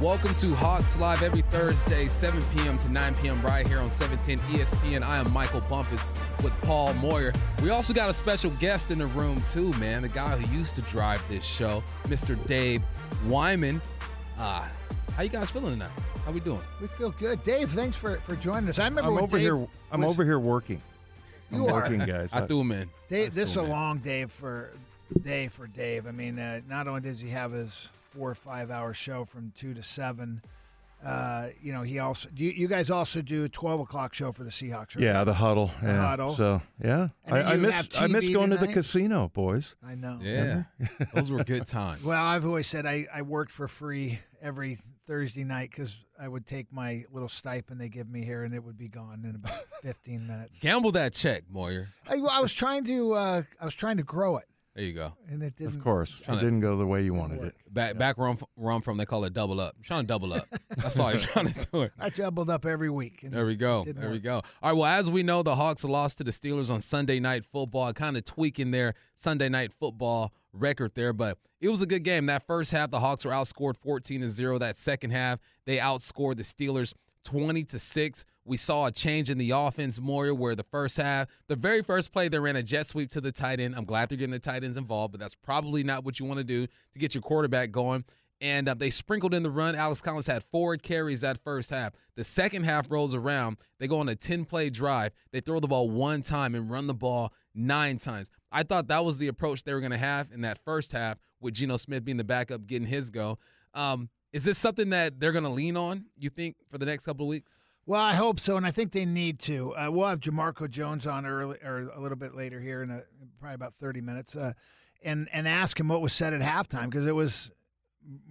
Welcome to Hawks Live every Thursday, 7 p.m. to 9 p.m. right here on 710 ESPN. I am Michael Bumpus with Paul Moyer. We also got a special guest in the room too, man. The guy who used to drive this show, Mr. Dave Wyman. Uh, how you guys feeling tonight? How we doing? We feel good, Dave. Thanks for, for joining us. I remember I'm over Dave here. I'm was- over here working. I'm You are. working, guys. I threw him in. Dave, this is a long day for day for Dave. I mean, uh, not only does he have his four or five hour show from two to seven, uh, you know, he also you, you guys also do a twelve o'clock show for the Seahawks. Right? yeah, the huddle. The yeah. huddle. So yeah, I, then I miss I miss TV going to the casino, boys. I know. Yeah, those were good times. Well, I've always said I, I worked for free every Thursday night because I would take my little stipend they give me here and it would be gone in about fifteen minutes. Gamble that check, Moyer. I, well, I was trying to uh, I was trying to grow it There you go. and it didn't. Of course, Trying it to- didn't go the way you wanted it. Back back where I'm, f- where I'm from, they call it double up. I'm trying to double up. That's all you're trying to do it. I doubled up every week. and There we go. didn't There we go. All right. Well, as we know, the Hawks lost to the Steelers on Sunday Night Football, kind of tweaking their Sunday Night Football record there. But it was a good game. That first half, the Hawks were outscored 14 to zero. That second half, they outscored the Steelers 20 to six. We saw a change in the offense, Moyer, where the first half, the very first play, they ran a jet sweep to the tight end. I'm glad they're getting the tight ends involved, but that's probably not what you want to do to get your quarterback going and uh, they sprinkled in the run. Alex Collins had four carries that first half. The second half rolls around. They go on a 10 play drive. They throw the ball one time and run the ball nine times. I thought that was the approach they were going to have in that first half with Geno Smith being the backup, getting his go. Um, is this something that they're going to lean on, you think, for the next couple of weeks? Well, I hope so, and I think they need to. Uh, we'll have Jamarco Jones on early or a little bit later here in a, probably about thirty minutes, uh, and and ask him what was said at halftime because it was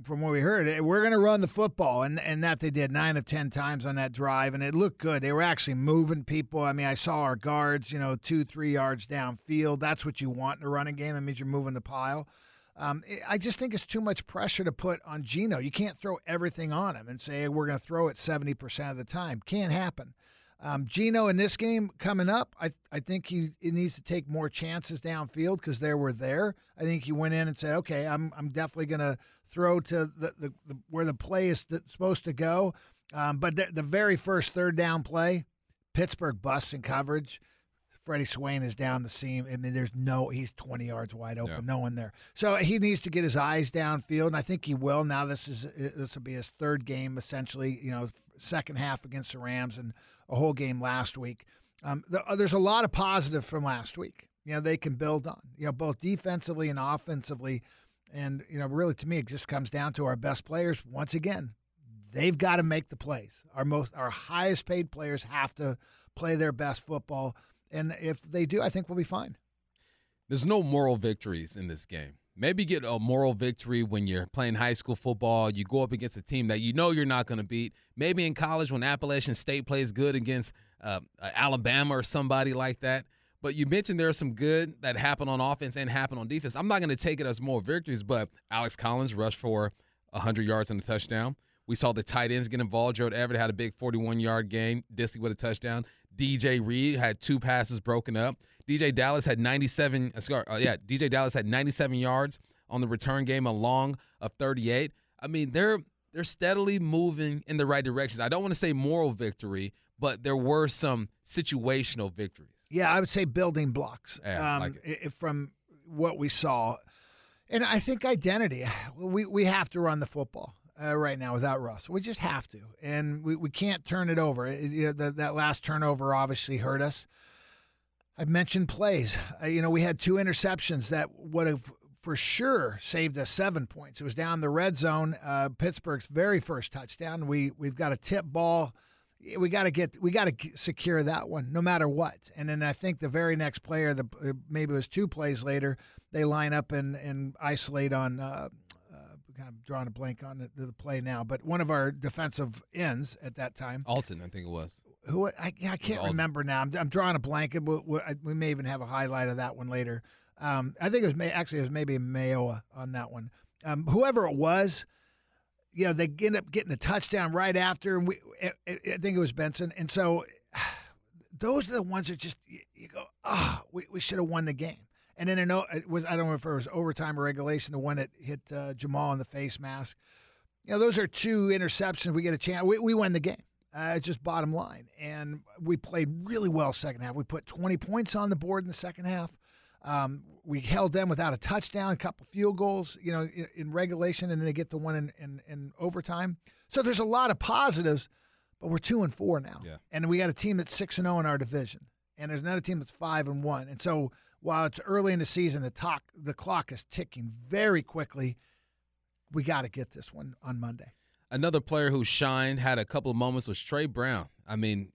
from what we heard, eh, we're going to run the football, and and that they did nine of ten times on that drive, and it looked good. They were actually moving people. I mean, I saw our guards, you know, two three yards downfield. That's what you want in a running game. That means you're moving the pile. Um, I- just think it's too much pressure to put on Geno. You can't throw everything on him and say we're going to throw it seventy percent of the time. Can't happen. Um, Geno in this game coming up, I I think he, he needs to take more chances downfield because they were there. I think he went in and said, okay, I'm I'm definitely going to throw to the, the, the where the play is th- supposed to go. Um, but the, the very first third down play, Pittsburgh busts in coverage. Freddie Swain is down the seam. I mean, there's no, he's 20 yards wide open, Yeah. no one there. So he needs to get his eyes downfield, and I think he will. Now this is this will be his third game essentially. You know, second half against the Rams and a whole game last week. Um, uh, there's a lot of positive from last week. You know, they can build on. You know, both defensively and offensively, and you know, really to me, it just comes down to our best players once again. They've got to make the plays. Our most, our highest paid players have to play their best football, and if they do, I think we'll be fine. There's no moral victories in this game. Maybe get a moral victory when you're playing high school football. You go up against a team that you know you're not going to beat. Maybe in college when Appalachian State plays good against uh, uh, Alabama or somebody like that. But you mentioned there are some good that happen on offense and happen on defense. I'm not going to take it as more victories, but Alex Collins rushed for 100 yards and a touchdown. We saw the tight ends get involved. Gerald Everett had a big 41 yard game. Dissly with a touchdown. DJ Reed had two passes broken up. DeeJay Dallas had 97. uh, Uh, yeah, DeeJay Dallas had 97 yards on the return game, along of 38. I mean, they're they're steadily moving in the right directions. I don't want to say moral victory, but there were some situational victories. Yeah, I would say building blocks Yeah, um, like from what we saw, and I think identity. We we have to run the football uh, right now without Russ. We just have to, and we, we can't turn it over. It- you know, the, that last turnover obviously hurt us. I mentioned plays. Uh, you know, we had two interceptions that would have for sure saved us seven points. It was down the red zone, uh, Pittsburgh's very first touchdown. We we've got a tip ball. We got to get we got to secure that one no matter what. And then I think the very next player, the uh, maybe it was two plays later, they line up and and isolate on. Uh, uh, kind of drawing a blank on the, the play now, but one of our defensive ends at that time, Alton, I think it was. who I, I can't remember now. I'm, I'm drawing a blank. We, we, may even have a highlight of that one later. Um, I think it was may, actually it was maybe Mayowa on that one. Um, whoever it was, you know, they end up getting a touchdown right after, and we I, I think it was Benson. And so those are the ones that just you, you go, ah, we, we should have won the game. And then I know it was I don't know if it was overtime or regulation, the one that hit uh, Jamal in the face mask. you know, those are two interceptions. We get a chance. We, we win the game. Uh, it's just bottom line. And we played really well second half. We put 20 points on the board in the second half. Um, we held them without a touchdown, a couple field goals, you know, in, in regulation, and then they get the one in, in, in, overtime. So there's a lot of positives, but we're two and four now, yeah. and we got a team that's six and zero in our division, and there's another team that's five and one. And so while it's early in the season, the talk the clock is ticking very quickly. We got to get this one on Monday. Another player who shined, had a couple of moments, was Trey Brown. I mean,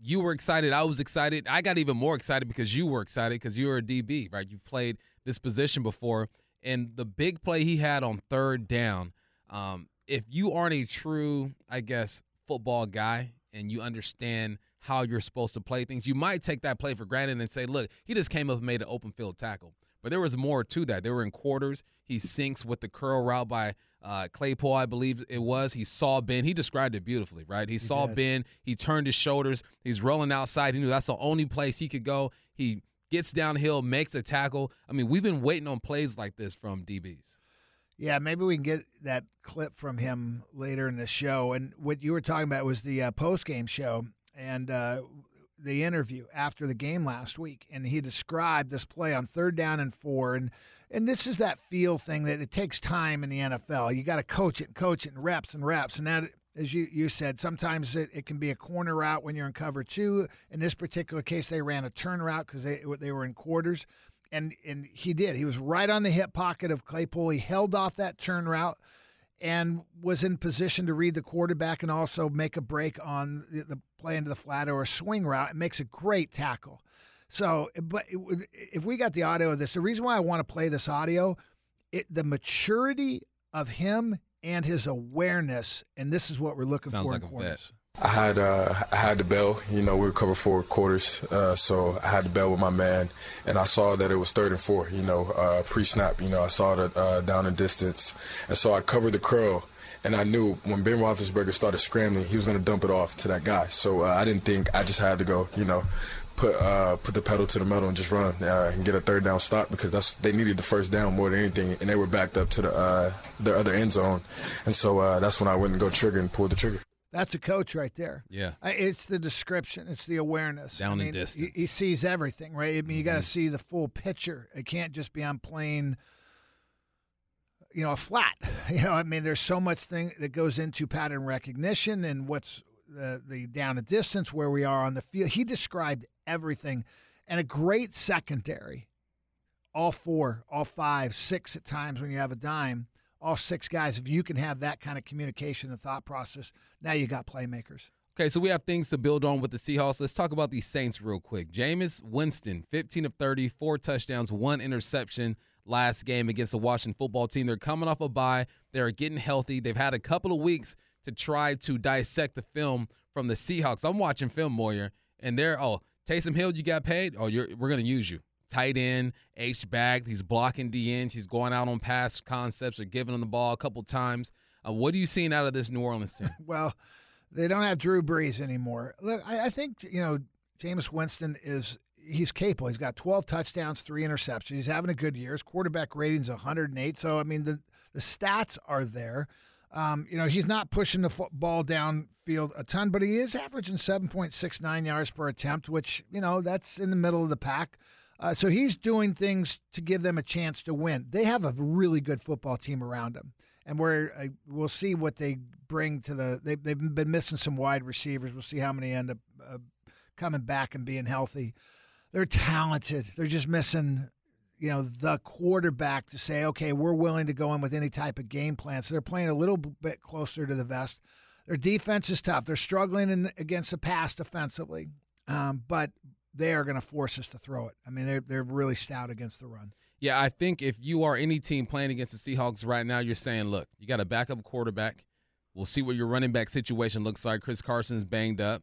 you were excited. I was excited. I got even more excited because you were excited because you were a DB, right? You've played this position before. And the big play he had on third down, um, if you aren't a true, I guess, football guy and you understand how you're supposed to play things, you might take that play for granted and say, look, he just came up and made an open field tackle. But there was more to that. They were in quarters. He sinks with the curl route by uh, Claypool, I believe it was. He saw Ben. He described it beautifully, right? He, he saw did. Ben. He turned his shoulders. He's rolling outside. He knew that's the only place he could go. He gets downhill, makes a tackle. I mean, we've been waiting on plays like this from DBs. Yeah, maybe we can get that clip from him later in the show. And what you were talking about was the uh, post game show and uh, the interview after the game last week. And he described this play on third down and four. And and this is that feel thing that it takes time in the NFL. You got to coach it and coach it and reps and reps. And that, as you, you said, sometimes it, it can be a corner route when you're in cover two. In this particular case, they ran a turn route because they, they were in quarters. And, and he did. He was right on the hip pocket of Claypool. He held off that turn route and was in position to read the quarterback and also make a break on the, the play into the flat or a swing route. It makes a great tackle. So, but if we got the audio of this, the reason why I want to play this audio, it the maturity of him and his awareness, and this is what we're looking Sounds for like in corners. I had uh, I had the bell. You know, we were covered four quarters, uh, so I had the bell with my man, and I saw that it was third and four. You know, uh, pre-snap. You know, I saw the uh, down and distance, and so I covered the curl. And I knew when Ben Roethlisberger started scrambling, he was going to dump it off to that guy. So uh, I didn't think I just had to go. You know, put uh, put the pedal to the metal and just run uh, and get a third down stop because that's they needed the first down more than anything, and they were backed up to the uh, the other end zone, and so uh, that's when I went and go trigger and pulled the trigger. That's a coach right there. Yeah, it's the description, it's the awareness. Down I mean, distance, he, he, sees everything, right? I mean, you got to mm-hmm. see the full picture. It can't just be on plain you know a flat you know i mean there's so much thing that goes into pattern recognition and what's the the down a distance where we are on the field he described everything, and a great secondary. All four, all five, six at times when you have a dime, all six guys. If you can have that kind of communication and thought process, now you got playmakers. Okay, so we have things to build on with the Seahawks. Let's talk about these Saints real quick. Jameis Winston, 15 of 30, four touchdowns, one interception last game against the Washington football team. They're coming off a bye. They're getting healthy. They've had a couple of weeks to try to dissect the film from the Seahawks. I'm watching film, Moyer, and they're, oh, Taysom Hill, you got paid. Oh, you're we're gonna use you. Tight end, H back. He's blocking D ends. He's going out on pass concepts or giving him the ball a couple times. Uh, what are you seeing out of this New Orleans team? well, they don't have Drew Brees anymore. Look, I, I think you know Jameis Winston is he's capable. He's got 12 touchdowns, three interceptions. He's having a good year. His quarterback rating's 108. So I mean the the stats are there. Um, you know, he's not pushing the ball downfield a ton, but he is averaging 7.69 yards per attempt, which, you know, that's in the middle of the pack. Uh, so he's doing things to give them a chance to win. They have a really good football team around them. And we're, uh, we'll see what they bring to the. They, they've been missing some wide receivers. We'll see how many end up uh, coming back and being healthy. They're talented. They're just missing you know, the quarterback to say, okay, we're willing to go in with any type of game plan. So they're playing a little bit closer to the vest. Their defense is tough. They're struggling in, against the pass defensively, um, but they are going to force us to throw it. I mean, they're, they're really stout against the run. Yeah, I think if you are any team playing against the Seahawks right now, you're saying, look, you got a backup quarterback. We'll see what your running back situation looks like. Chris Carson's banged up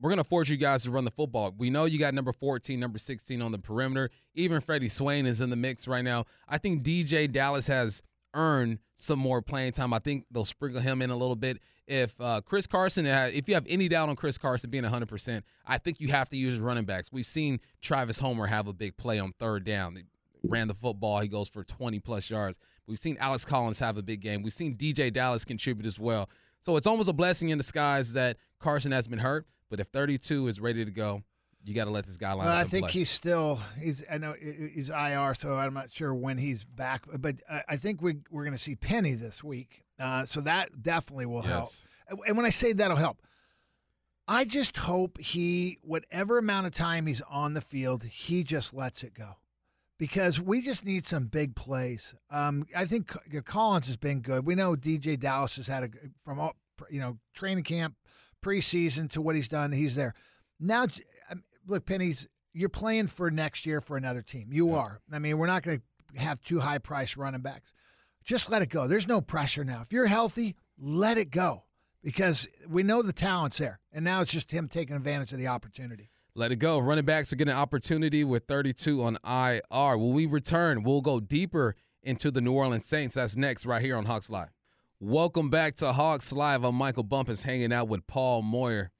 we're going to force you guys to run the football. We know you got number 14, number 16 on the perimeter. Even Freddie Swain is in the mix right now. I think DeeJay Dallas has earned some more playing time. I think they'll sprinkle him in a little bit. If uh, Chris Carson, uh, if you have any doubt on Chris Carson being 100%, I think you have to use his running backs. We've seen Travis Homer have a big play on third down. They ran the football. He goes for 20 plus yards. We've seen Alex Collins have a big game. We've seen DeeJay Dallas contribute as well. So it's almost a blessing in disguise that Carson has been hurt. But if 32 is ready to go, you got to let this guy line well, up. I think play. he's still he's I know he's IR, so I'm not sure when he's back. But I- I think we we're going to see Penny this week, uh, so that definitely will help. And when I say that'll help, I just hope he whatever amount of time he's on the field, he just lets it go. Because we just need some big plays. Um, I think Collins has been good. We know DeeJay Dallas has had a from all you know training camp, preseason to what he's done. He's there now. um, Look, Penny's you're playing for next year for another team. You are. I mean, we're not going to have two high price running backs. Just let it go. There's no pressure now. If you're healthy, let it go because we know the talent's there, and now it's just him taking advantage of the opportunity. Let it go. Running backs are getting an opportunity with 32 on IR. When we return, we'll go deeper into the New Orleans Saints. That's next, right here on Hawks Live. Welcome back to Hawks Live. I'm Michael Bumpus hanging out with Paul Moyer.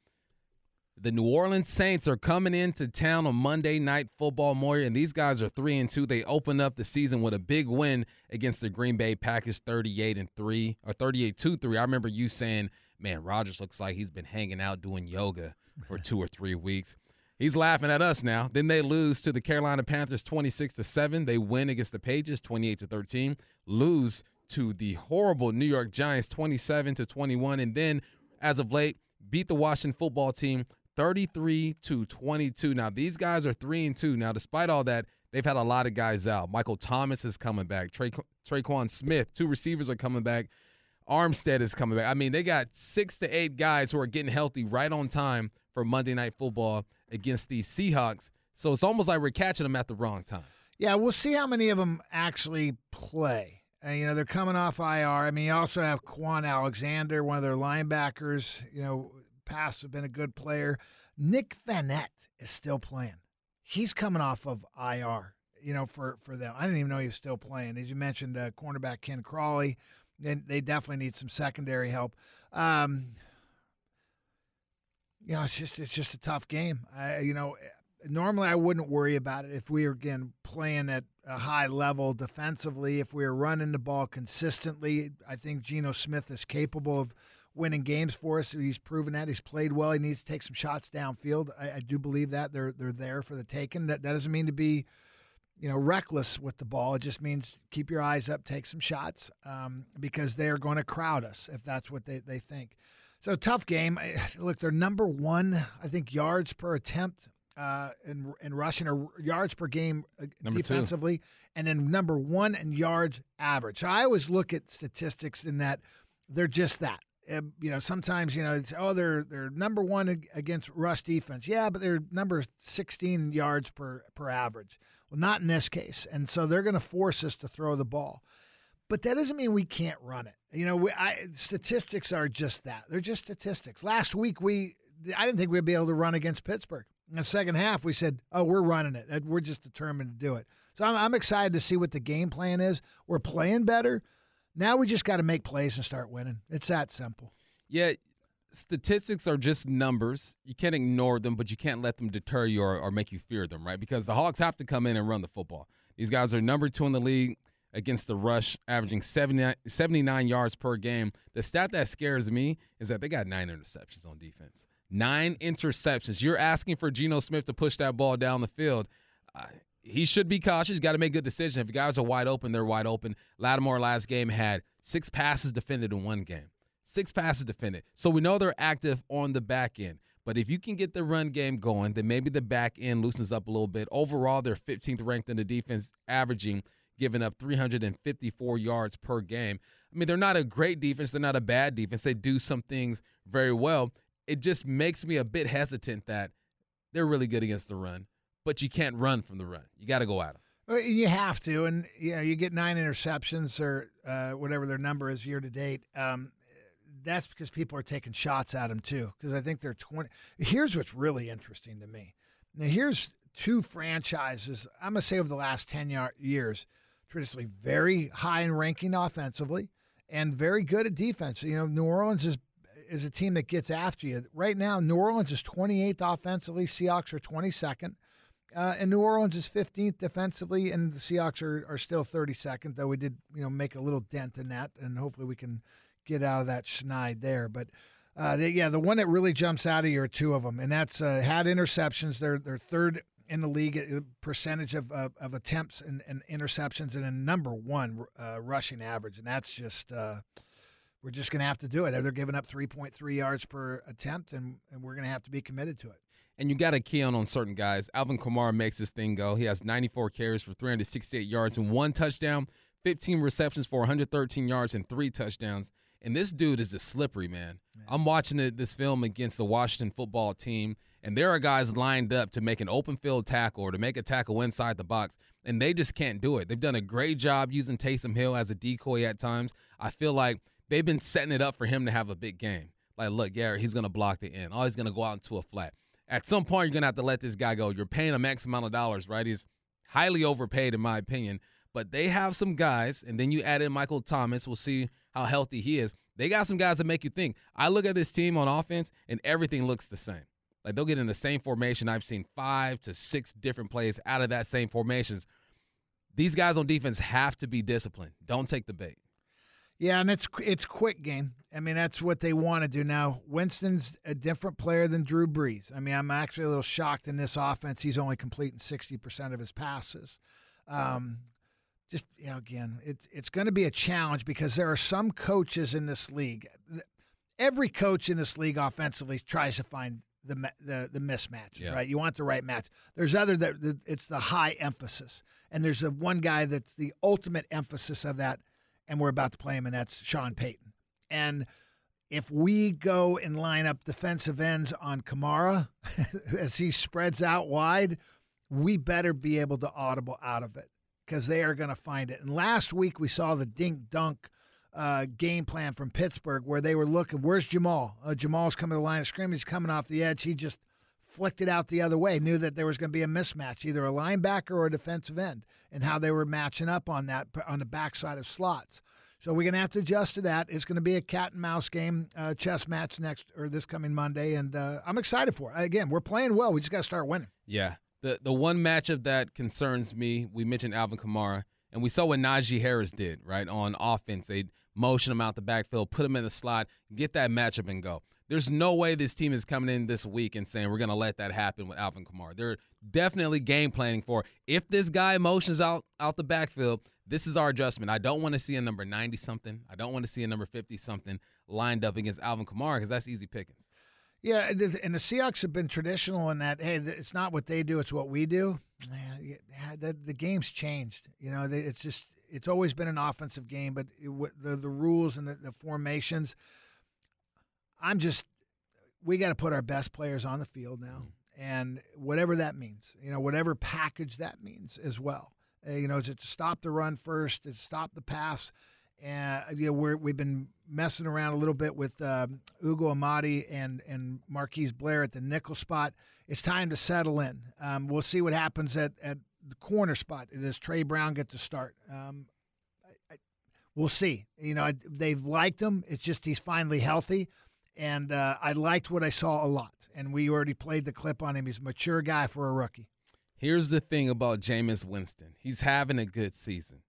The New Orleans Saints are coming into town on Monday Night Football, Moyer, and these guys are three and two. They open up the season with a big win against the Green Bay Packers, 38 and three or 38 2 3. I remember you saying, "Man, Rodgers looks like he's been hanging out doing yoga for two or three weeks." He's laughing at us now. Then they lose to the Carolina Panthers 26 to 7. They win against the Pages 28 to 13. Lose to the horrible New York Giants 27 to 21 and then as of late beat the Washington football team 33 to 22. Now these guys are 3 and 2. Now despite all that, they've had a lot of guys out. Michael Thomas is coming back. Tra- Tre'Quan Smith, two receivers are coming back. Armstead is coming back. I mean, they got 6 to 8 guys who are getting healthy right on time for Monday Night Football against the Seahawks. So it's almost like we're catching them at the wrong time. Yeah, we'll see how many of them actually play. Uh, you know, they're coming off IR. I mean, you also have Kwon Alexander, one of their linebackers. You know, past have been a good player. Nick Vannett is still playing. He's coming off of IR. You know, for for them, I didn't even know he was still playing. As you mentioned, uh, cornerback Ken Crawley. Then they definitely need some secondary help. Um, you know, it's just it's just a tough game. I, you know, normally I wouldn't worry about it if we were again playing at a high level defensively. If we were running the ball consistently, I think Geno Smith is capable of winning games for us. He's proven that. He's played well. He needs to take some shots downfield. I, I do believe that they're they're there for the taking. That that doesn't mean to be, you know, reckless with the ball. It just means keep your eyes up, take some shots, um, because they're going to crowd us if that's what they, they think. So tough game. I- Look, they're number one, I think, yards per attempt uh, in in rushing or yards per game uh, Number two. defensively, and then number one in yards average. So I always look at statistics in that they're just that. You know, sometimes you know it's oh they're they're number one against rush defense. Yeah, but they're number sixteen yards per per average. Well, not in this case, and so they're going to force us to throw the ball. But that doesn't mean we can't run it. You know, we, I, statistics are just that. They're just statistics. Last week we, I didn't think we'd be able to run against Pittsburgh. In the second half, we said, "Oh, we're running it. We're just determined to do it." So I'm, I'm excited to see what the game plan is. We're playing better. Now we just got to make plays and start winning. It's that simple. Yeah, statistics are just numbers. You can't ignore them, but you can't let them deter you or, or make you fear them, right? Because the Hawks have to come in and run the football. These guys are number two in the league against the rush, averaging 79, 79 yards per game. The stat that scares me is that they got nine interceptions on defense. Nine interceptions. You're asking for Geno Smith to push that ball down the field. He should be cautious. He's got to make good decisions. If guys are wide open, they're wide open. Lattimore last game had six passes defended in one game. Six passes defended. So we know they're active on the back end. But if you can get the run game going, then maybe the back end loosens up a little bit. Overall, they're 15th ranked in the defense, averaging giving up 354 yards per game. I mean, they're not a great defense. They're not a bad defense. They do some things very well. It just makes me a bit hesitant that they're really good against the run, but you can't run from the run. You got to go at them. Well, You have to, and you know you get nine interceptions or uh, whatever their number is year to date. Um, that's because people are taking shots at them too. Because I think they're twenty. Here's what's really interesting to me. Now here's two franchises. I'm gonna say over the last ten years, traditionally very high in ranking offensively and very good at defense. You know, New Orleans is is a team that gets after you. Right now, New Orleans is 28th offensively. Seahawks are 22nd. Uh, and New Orleans is 15th defensively, and the Seahawks are, are still 32nd. Though we did, you know, make a little dent in that, and hopefully we can get out of that schneid there. But uh, the, yeah, the one that really jumps out of you are two of them, and that's uh, had interceptions. They're they're third in the league uh, percentage of, of, of attempts and, and, interceptions, and a number one uh, rushing average, and that's just uh, we're just going to have to do it. They're giving up 3.3 yards per attempt, and, and we're going to have to be committed to it. And you got to key on on certain guys. Alvin Kamara makes this thing go. He has 94 carries for 368 yards and one touchdown, 15 receptions for 113 yards and three touchdowns. And this dude is a slippery, man. I'm watching it, this film against the Washington football team, and there are guys lined up to make an open field tackle or to make a tackle inside the box, and they just can't do it. They've done a great job using Taysom Hill as a decoy at times. I feel like they've been setting it up for him to have a big game. Like, look, Garrett, he's going to block the end. Oh, he's going to go out into a flat. At some point, you're to have to let this guy go. You're paying him X amount of dollars, right? He's highly overpaid, in my opinion. But they have some guys, and then you add in Michael Thomas. We'll see how healthy he is. They got some guys that make you think. I look at this team on offense, and everything looks the same. Like they'll get in the same formation. I've seen five to six different plays out of that same formations. These guys on defense have to be disciplined. Don't take the bait. Yeah, and it's it's quick game. I mean, that's what they want to do now. Winston's a different player than Drew Brees. I mean, I'm actually a little shocked in this offense. He's only completing 60% of his passes. Um, just you know, again, it's it's going to be a challenge because there are some coaches in this league. Every coach in this league offensively tries to find the the the mismatches, yeah. right? You want the right match. There's other that it's the high emphasis, and there's a one guy that's the ultimate emphasis of that, and we're about to play him, and that's Sean Payton. And if we go and line up defensive ends on Kamara as he spreads out wide, we better be able to audible out of it because they are going to find it. And last week we saw the dink dunk uh, game plan from Pittsburgh where they were looking, where's Jamal? Uh, Jamal's coming to the line of scrimmage, he's coming off the edge. He just flicked it out the other way, knew that there was going to be a mismatch, either a linebacker or a defensive end, and how they were matching up on that on the backside of slots. So we're going to have to adjust to that. It's going to be a cat and mouse game, uh, chess match next or this coming Monday, and uh, I'm excited for it. Again, we're playing well. We just got to start winning. Yeah, the the one matchup that concerns me, we mentioned Alvin Kamara, and we saw what Najee Harris did, right? On offense, they motion him out the backfield, put him in the slot, get that matchup and go. There's no way this team is coming in this week and saying we're going to let that happen with Alvin Kamara. They're definitely game planning for if this guy motions out out the backfield, this is our adjustment. I don't want to see a number 90 something. I don't want to see a number 50 something lined up against Alvin Kamara because that's easy pickings. Yeah, and the Seahawks have been traditional in that. Hey, it's not what they do; it's what we do. The, game's changed. You know, it's just it's always been an offensive game, but it, the the rules and the, the formations. I'm just we got to put our best players on the field now, and whatever that means, you know, whatever package that means as well. Uh, you know, is it to stop the run first, to stop the pass? And you know, we're, we've been messing around a little bit with um, Ugo Amadi and and Marquise Blair at the nickel spot. It's time to settle in. Um, we'll see what happens at, at the corner spot. Does Trey Brown get to start? Um, I, I, we'll see. You know, they've liked him. It's just he's finally healthy, and uh, I liked what I saw a lot. And we already played the clip on him. He's a mature guy for a rookie. Here's the thing about Jameis Winston. He's having a good season.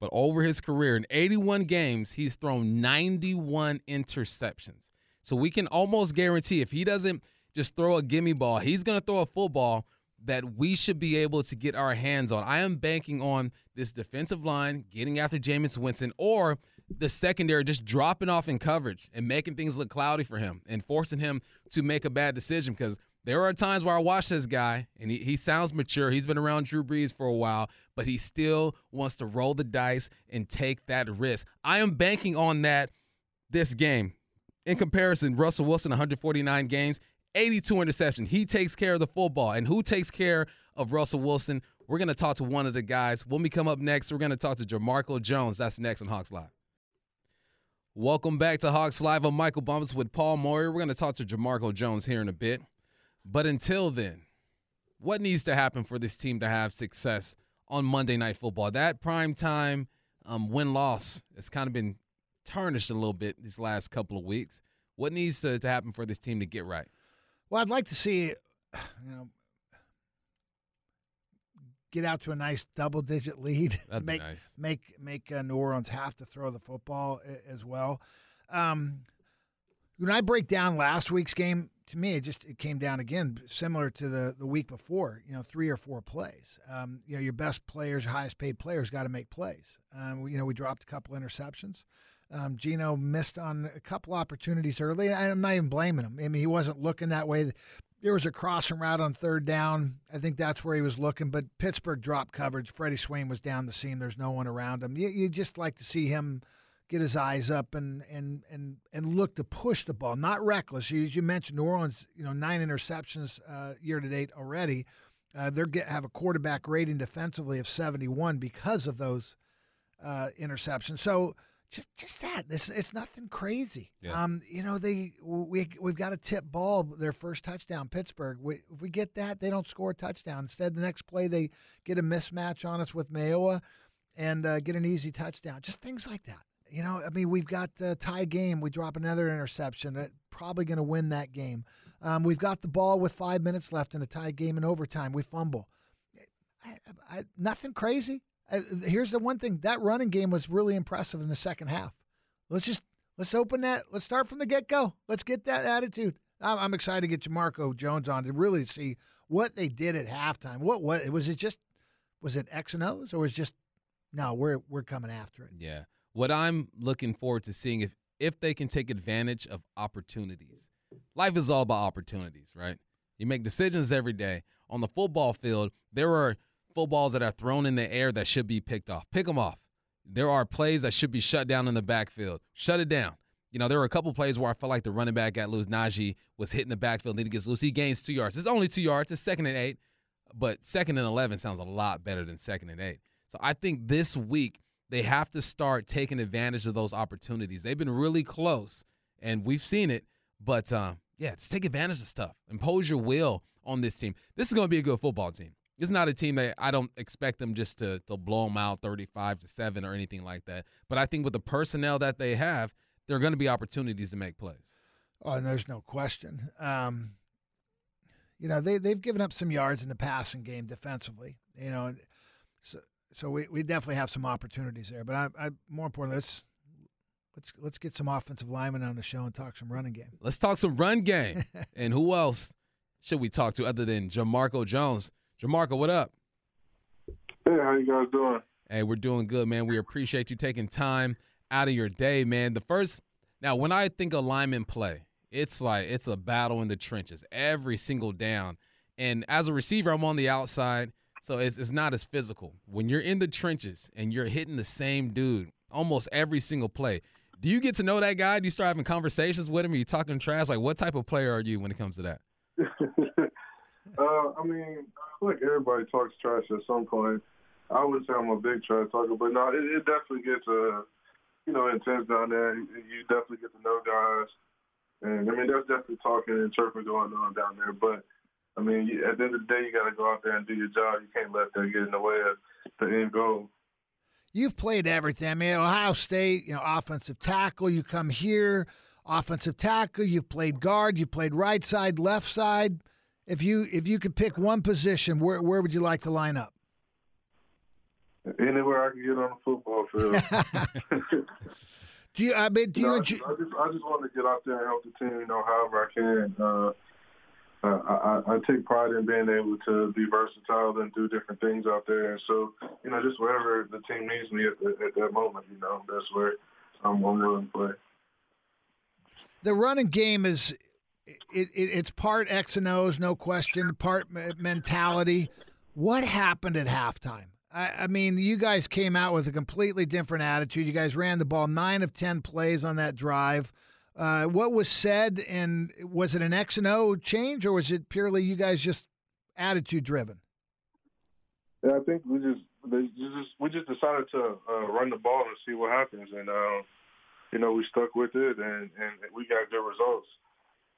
But over his career, in 81 games, he's thrown 91 interceptions. So we can almost guarantee if he doesn't just throw a gimme ball, he's going to throw a football that we should be able to get our hands on. I am banking on this defensive line getting after Jameis Winston or the secondary just dropping off in coverage and making things look cloudy for him and forcing him to make a bad decision because – there are times where I watch this guy and he, he sounds mature. He's been around Drew Brees for a while, but he still wants to roll the dice and take that risk. I am banking on that this game. In comparison, Russell Wilson, 149 games, 82 interceptions. He takes care of the football. And who takes care of Russell Wilson? We're going to talk to one of the guys. When we come up next, we're going to talk to Jamarco Jones. That's next on Hawks Live. Welcome back to Hawks Live. I'm Michael Bumpus with Paul Moyer. We're going to talk to Jamarco Jones here in a bit. But until then, what needs to happen for this team to have success on Monday Night Football? That prime time um, win loss has kind of been tarnished a little bit these last couple of weeks. What needs to, to happen for this team to get right? Well, I'd like to see, you know, get out to a nice double digit lead. That'd make be nice. make make uh, New Orleans have to throw the football as well. Um, when I break down last week's game, to me it just it came down again similar to the the week before. You know, three or four plays. Um, you know, your best players, highest paid players, got to make plays. Um, you know, we dropped a couple interceptions. Um, Geno missed on a couple opportunities early. I'm not even blaming him. I mean, he wasn't looking that way. There was a crossing route on third down. I think that's where he was looking. But Pittsburgh dropped coverage. Freddie Swain was down the seam. There's no one around him. You, you just like to see him get his eyes up and and and and look to push the ball, not reckless. You, you mentioned New Orleans, you know, nine interceptions uh, year to date already. Uh, they have a quarterback rating defensively of 71 because of those uh, interceptions. So just just that it's it's nothing crazy. Yeah. Um, you know they we we've got a tip ball their first touchdown Pittsburgh. We, if we get that, they don't score a touchdown. Instead, the next play they get a mismatch on us with Mayowa and uh, get an easy touchdown. Just things like that. You know, I mean, we've got a tie game. We drop another interception. Uh, probably going to win that game. Um, we've got the ball with five minutes left in a tie game in overtime. We fumble. I, I, nothing crazy. Uh, here's the one thing: that running game was really impressive in the second half. Let's just let's open that. Let's start from the get go. Let's get that attitude. I'm, I'm excited to get Jamarco Jones on to really see what they did at halftime. What what was it? Just was it X and O's or was it just no? We're we're coming after it. Yeah. What I'm looking forward to seeing if if they can take advantage of opportunities. Life is all about opportunities, right? You make decisions every day. On the football field, there are footballs that are thrown in the air that should be picked off. Pick them off. There are plays that should be shut down in the backfield. Shut it down. You know, there were a couple plays where I felt like the running back got loose. Najee was hitting the backfield, then he gets loose. He gains two yards. It's only two yards. It's second and eight, but second and 11 sounds a lot better than second and eight. So I think this week they have to start taking advantage of those opportunities. They've been really close, and we've seen it. But uh, yeah, just take advantage of stuff. Impose your will on this team. This is going to be a good football team. It's not a team that I don't expect them just to to blow them out 35 to seven or anything like that. But I think with the personnel that they have, there are going to be opportunities to make plays. Oh, and there's no question. Um, you know, they they've given up some yards in the passing game defensively. You know, so so we, we definitely have some opportunities there. But I, I more importantly, let's let's let's get some offensive linemen on the show and talk some running game. Let's talk some run game. and who else should we talk to other than Jamarco Jones? Jamarco, what up? Hey, how you guys doing? Hey, we're doing good, man. We appreciate you taking time out of your day, man. The first now, when I think of lineman play, it's like it's a battle in the trenches every single down. And as a receiver, I'm on the outside, so it's, it's not as physical. When you're in the trenches and you're hitting the same dude almost every single play, do you get to know that guy? Do you start having conversations with him? Are you talking trash? Like, what type of player are you when it comes to that? Uh, I mean, I like everybody talks trash at some point. I would say I'm a big trash talker, but no, it, it definitely gets uh, you know, intense down there. You definitely get to know guys, and I mean, there's definitely talking and chirping going on down there. But I mean, at the end of the day, you got to go out there and do your job. You can't let that get in the way of the end goal. You've played everything. I mean, Ohio State, you know, offensive tackle. You come here, offensive tackle. You've played guard. You played right side, left side. If you if you could pick one position, where where would you like to line up? Anywhere I can get on the football field. Do you? I mean, do you? No, I, enjoy, just, I just I just want to get out there and help the team, you know, however I can. Uh, uh, I, I take pride in being able to be versatile and do different things out there. And so, you know, just wherever the team needs me at, the, at that moment, you know, that's where I'm, I'm willing to play. the running game is it, it, it's part X and O's, no question, part mentality. What happened at halftime? I, I mean, you guys came out with a completely different attitude. You guys ran the ball nine of ten plays on that drive. Uh, what was said, and was it an X and O change, or was it purely you guys just attitude driven? Yeah, I think we just we just decided to uh, run the ball and see what happens, and um, you know we stuck with it, and and we got good results.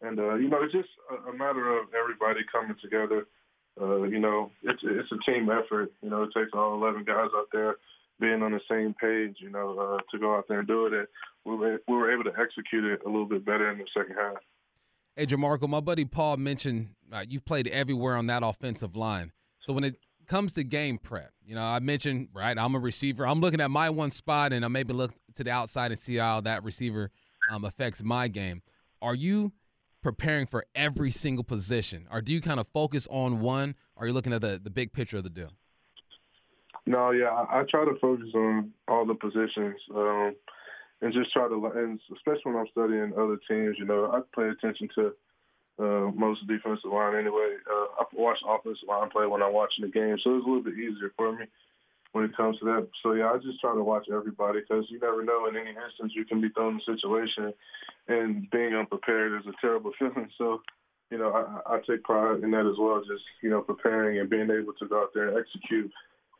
And uh, you know it's just a, a matter of everybody coming together. Uh, you know it's it's a team effort. You know it takes all 11 guys out there being on the same page. You know uh, to go out there and do it, and we were we were able to execute it a little bit better in the second half. Hey, Jamarco, my buddy Paul mentioned uh, you've played everywhere on that offensive line. So when it comes to game prep, you know, I mentioned right, I'm a receiver. I'm looking at my one spot, and I maybe look to the outside and see how that receiver um, affects my game. Are you preparing for every single position, or do you kind of focus on one? Or are you looking at the the big picture of the deal? No, yeah, I, try to focus on all the positions. Um, and just try to, and especially when I'm studying other teams, you know, I pay attention to uh, most defensive line anyway. Uh, I watch offensive line play when I'm watching the game, so it's a little bit easier for me when it comes to that. So yeah, I just try to watch everybody because you never know in any instance you can be thrown in a situation, and being unprepared is a terrible feeling. So you know, I, I take pride in that as well. Just you know, preparing and being able to go out there and execute,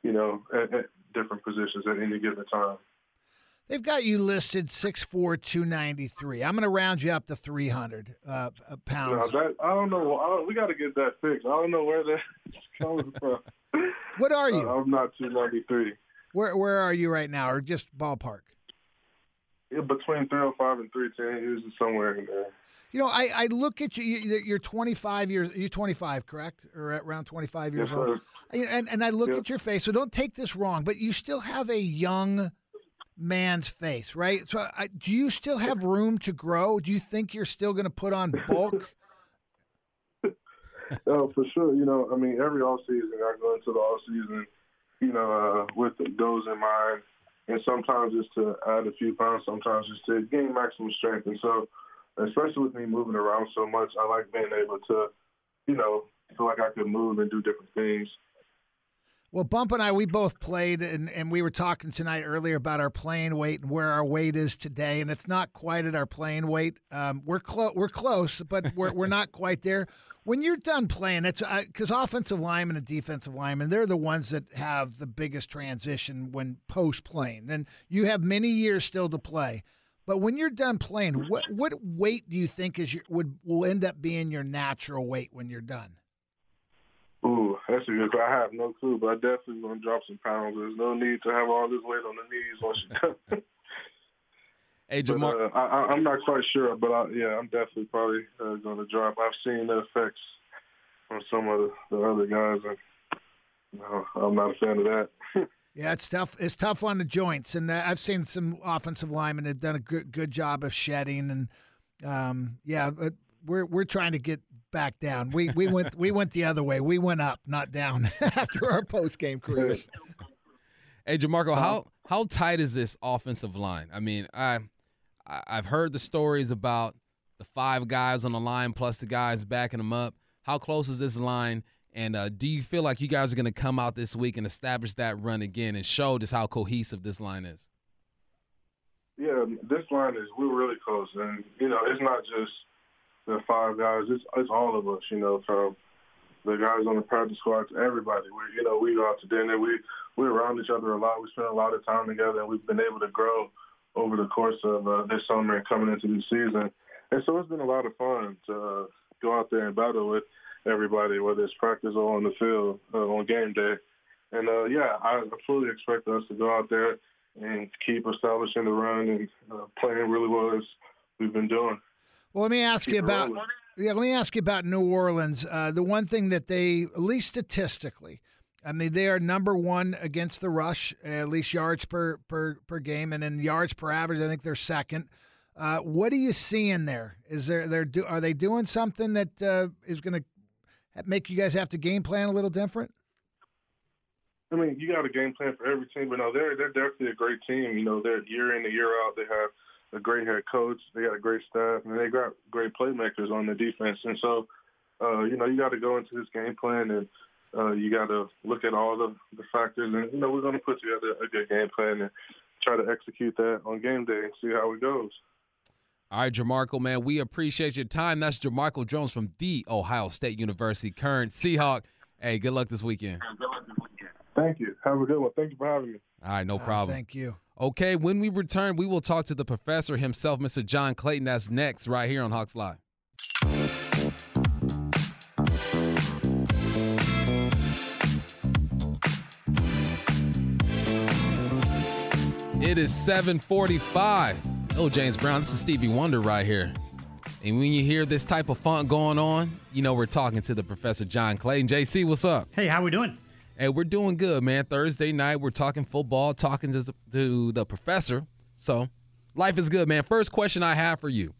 you know, at, at different positions at any given time. They've got you listed 6'4", 293. I'm going to round you up to 300 uh, pounds. No, that, I don't know. I don't, we got to get that fixed. I don't know where that's coming from. What are you? Uh, I'm not 293. Where Where are you right now, or just ballpark? Yeah, between 305 and 310, usually somewhere in there. You know, I, I look at you. You're 25 years. You're 25, correct? Or around 25 years yes, old. Sir. And and I look Yep. at your face. So don't take this wrong, but you still have a young man's face, right? So I, do you still have room to grow? Do you think you're still going to put on bulk? Oh, for sure. You know, I mean, every off season, I go into the off season, you know, uh, with those in mind, and sometimes just to add a few pounds, sometimes just to gain maximum strength. And so, especially with me moving around so much, I like being able to, you know, feel like I can move and do different things. Well, Bump and I, we both played, and, and we were talking tonight earlier about our playing weight and where our weight is today, and it's not quite at our playing weight. Um, we're close, we're close, but we're we're not quite there. When you're done playing, it's because offensive linemen and defensive linemen, they're the ones that have the biggest transition when post playing, and you have many years still to play. But when you're done playing, what what weight do you think is your would will end up being your natural weight when you're done? That's a good. I have no clue, but I definitely want to drop some pounds. There's no need to have all this weight on the knees once done. Hey, But, uh, I, I- I'm not quite sure, but I, yeah, I'm definitely probably uh, going to drop. I've seen the effects on some of the, the other guys, and no, I'm not a fan of that. Yeah, it's tough. It's tough on the joints, and uh, I've seen some offensive linemen have done a good good job of shedding, and um, yeah, but we're we're trying to get back down. We we went we went the other way. We went up, not down, after our post game careers. Hey, Jamarco, how how tight is this offensive line? I mean, I I- I've heard the stories about the five guys on the line plus the guys backing them up. How close is this line? And uh, do you feel like you guys are going to come out this week and establish that run again and show just how cohesive this line is? Yeah, this line is we're really close, and you know it's not just the five guys; it's it's all of us. You know, from the guys on the practice squad to everybody. We you know we go out to dinner, we we're around each other a lot. We spend a lot of time together, and we've been able to grow over the course of uh, this summer and coming into the season. And so it's been a lot of fun to uh, go out there and battle with everybody, whether it's practice or on the field uh, on game day. And uh, yeah, I fully expect us to go out there and keep establishing the run and uh, playing really well as we've been doing. Well, let me ask you about yeah. Let me ask you about New Orleans. Uh, the one thing that they, at least statistically, I mean, they are number one against the rush, at least yards per per per game, and in yards per average, I think they're second. Uh, what are you seeing there? Is there they're do are they doing something that uh, is going to make you guys have to game plan a little different? I mean, you got a game plan for every team, but no, they're they're definitely a great team. You know, they're year in and year out. They have a great head coach. They got a great staff, and they got great playmakers on the defense. And so, uh, you know, you got to go into this game plan, and uh, you got to look at all the the factors. And you know, we're going to put together a good game plan and try to execute that on game day and see how it goes. All right, Jamarco, man, we appreciate your time. That's Jamarco Jones from the Ohio State University, current Seahawk. Hey, good luck this weekend. Thank you. Have a good one. Thank you for having me. All right, no Uh, problem. thank you. Okay, when we return, we will talk to the professor himself, Mr. John Clayton. That's next, right here on Hawks Live. It is 745. Oh, James Brown, this is Stevie Wonder right here. And when you hear this type of funk going on, you know we're talking to the professor John Clayton. JC, what's up? Hey, how we doing? Hey, we're doing good, man. Thursday night, we're talking football, talking to, to the professor. So, life is good, man. First question I have for you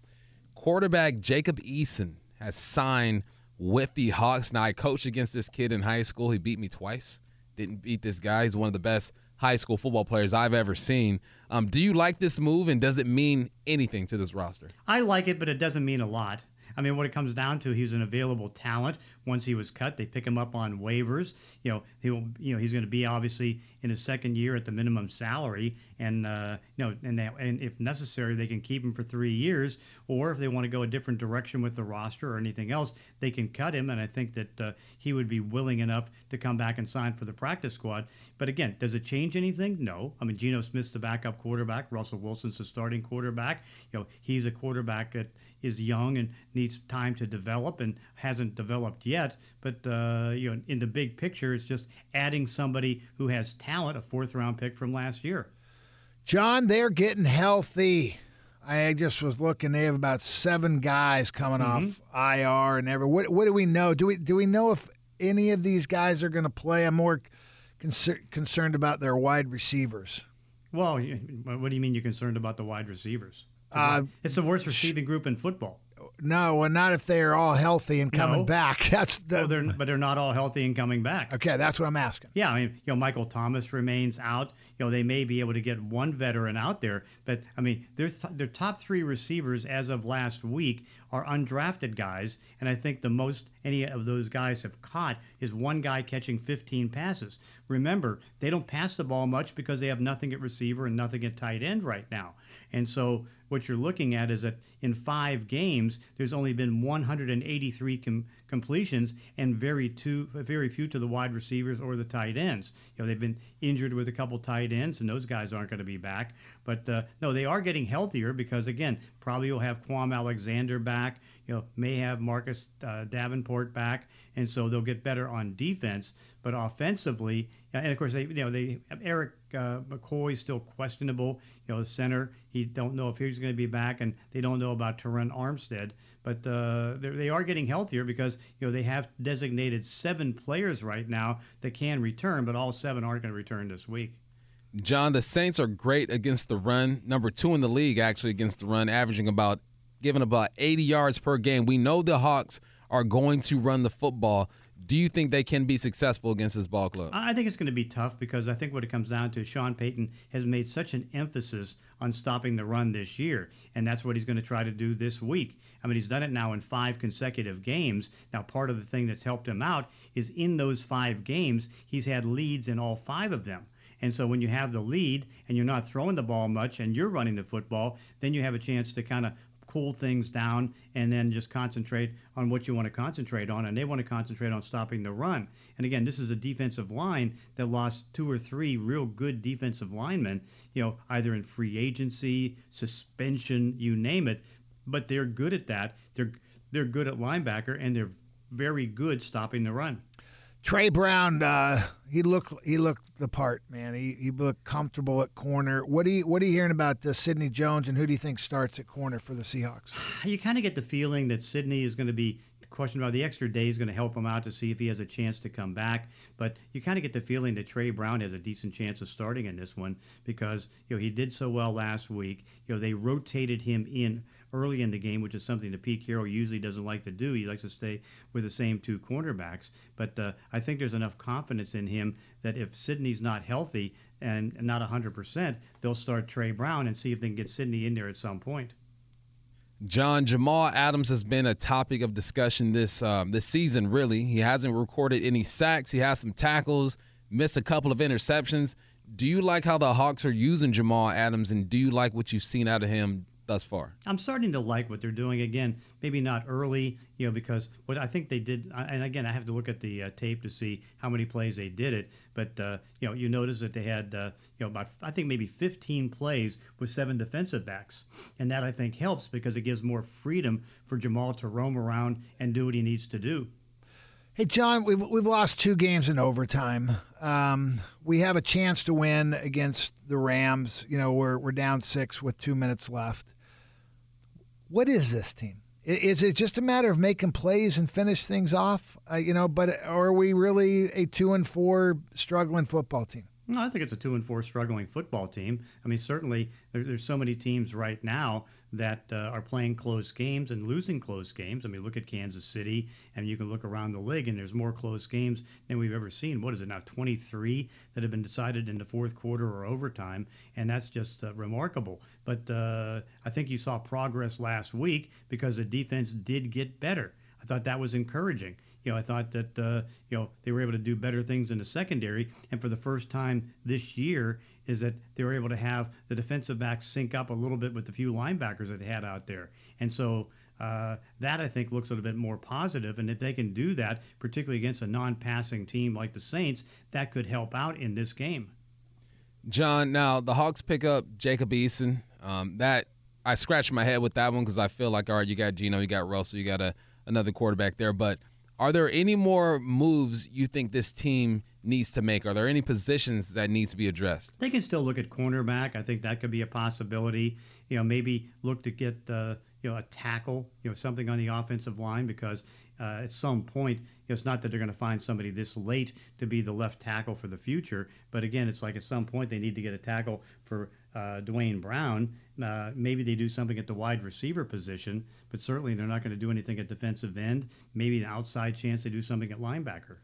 quarterback Jacob Eason has signed with the Hawks. Now, I coached against this kid in high school. He beat me twice. Didn't beat this guy. He's one of the best high school football players I've ever seen. Um, do you like this move, and does it mean anything to this roster? I like it, but it doesn't mean a lot. I mean, what it comes down to, he's an available talent. Once he was cut, they pick him up on waivers. You know, he'll, you know, he's going to be obviously in his second year at the minimum salary, and uh, you know, and they, and if necessary, they can keep him for three years, or if they want to go a different direction with the roster or anything else, they can cut him. And I think that uh, he would be willing enough to come back and sign for the practice squad. But again, does it change anything? No. I mean, Geno Smith's the backup quarterback. Russell Wilson's the starting quarterback. You know, he's a quarterback that is young and needs time to develop and hasn't developed yet. But uh, you know, in the big picture, it's just adding somebody who has talent, a fourth round pick from last year. John, they're getting healthy. I just was looking. They have about seven guys coming Mm-hmm. off IR and ever. What, what do we know? Do we do we know if any of these guys are going to play? I'm more concer- concerned about their wide receivers. Well, what do you mean you're concerned about the wide receivers? Uh, it's the worst receiving group in football. No, well, not if they are all healthy and coming No. back. That's the, Well, they're, but they're not all healthy and coming back. okay. That's what I'm asking. Yeah, I mean, you know, Michael Thomas remains out. You know, they may be able to get one veteran out there, but I mean, their th- their top three receivers as of last week are undrafted guys, and I think the most any of those guys have caught is one guy catching 15 passes. Remember, they don't pass the ball much because they have nothing at receiver and nothing at tight end right now. And so what you're looking at is that in five games, there's only been 183 com- completions and very two, very few to the wide receivers or the tight ends. You know, they've been injured with a couple tight ends, and those guys aren't going to be back. But uh, no, they are getting healthier because again, probably you'll have Kwon Alexander back. You know, may have Marcus uh, Davenport back, and so they'll get better on defense. But offensively, and of course they, you know, they Erik uh, McCoy still questionable. You know, the center, he don't know if he's going to be back, and they don't know about Terron Armstead. But uh, they are getting healthier because you know they have designated seven players right now that can return, but all seven aren't going to return this week. John, the Saints are great against the run. Number two in the league, actually, against the run, averaging about, giving about 80 yards per game. We know the Hawks are going to run the football. Do you think they can be successful against this ball club? I think it's going to be tough because I think what it comes down to, Sean Payton has made such an emphasis on stopping the run this year, and that's what he's going to try to do this week. I mean, he's done it now in five consecutive games. Now, part of the thing that's helped him out is in those five games, he's had leads in all five of them. And so when you have the lead and you're not throwing the ball much and you're running the football, then you have a chance to kind of cool things down and then just concentrate on what you want to concentrate on. And they want to concentrate on stopping the run. And again, this is a defensive line that lost two or three real good defensive linemen, you know, either in free agency, suspension, you name it. But they're good at that. They're they're good at linebacker and they're very good stopping the run. Tre Brown, uh, he looked he looked the part, man. He he looked comfortable at corner. What are you what are you hearing about uh, Sidney Jones, and who do you think starts at corner for the Seahawks? you kind of get the feeling that Sidney is going to be questioned about the extra day is going to help him out to see if he has a chance to come back. But you kind of get the feeling that Tre Brown has a decent chance of starting in this one because you know he did so well last week. You know they rotated him in early in the game, which is something that Pete Carroll usually doesn't like to do. He likes to stay with the same two cornerbacks. But uh, I think there's enough confidence in him that if Sidney's not healthy and not 100%, they'll start Tre Brown and see if they can get Sidney in there at some point. John Jamal Adams has been a topic of discussion this um, this season. Really, he hasn't recorded any sacks. He has some tackles, missed a couple of interceptions. Do you like how the Hawks are using Jamal Adams, and do you like what you've seen out of him thus far? I'm starting to like what they're doing again. Maybe not early, you know, because what I think they did, and again, I have to look at the uh, tape to see how many plays they did it. But uh, you know, you notice that they had, uh, you know, about I think maybe 15 plays with seven defensive backs, and that I think helps because it gives more freedom for Jamal to roam around and do what he needs to do. Hey, John, we've we've lost two games in overtime. Um, we have a chance to win against the Rams. You know, we're we're down six with two minutes left. What is this team? Is it just a matter of making plays and finish things off? Uh, you know, but are we really a two and four struggling football team? No, I think it's a two and four struggling football team. I mean, certainly there, there's so many teams right now that uh, are playing close games and losing close games. I mean, look at Kansas City, and you can look around the league, and there's more close games than we've ever seen. What is it now? 23 that have been decided in the fourth quarter or overtime, and that's just uh, remarkable. But uh, I think you saw progress last week because the defense did get better. I thought that was encouraging you know, I thought that uh, you know they were able to do better things in the secondary, and for the first time this year, is that they were able to have the defensive backs sync up a little bit with the few linebackers that they had out there, and so. Uh, that I think looks a little bit more positive, and if they can do that, particularly against a non-passing team like the Saints, that could help out in this game. John, now the Hawks pick up Jacob Eason. Um, that I scratched my head with that one because I feel like all right, you got Geno, you got Russell, you got a, another quarterback there, but are there any more moves you think this team needs to make? Are there any positions that need to be addressed? They can still look at cornerback. I think that could be a possibility. You know, maybe look to get uh, you know a tackle, you know, something on the offensive line because uh, at some point, you know, it's not that they're going to find somebody this late to be the left tackle for the future, but again, it's like at some point they need to get a tackle for uh, Duane Brown. Uh, maybe they do something at the wide receiver position, but certainly they're not going to do anything at defensive end. Maybe an outside chance they do something at linebacker.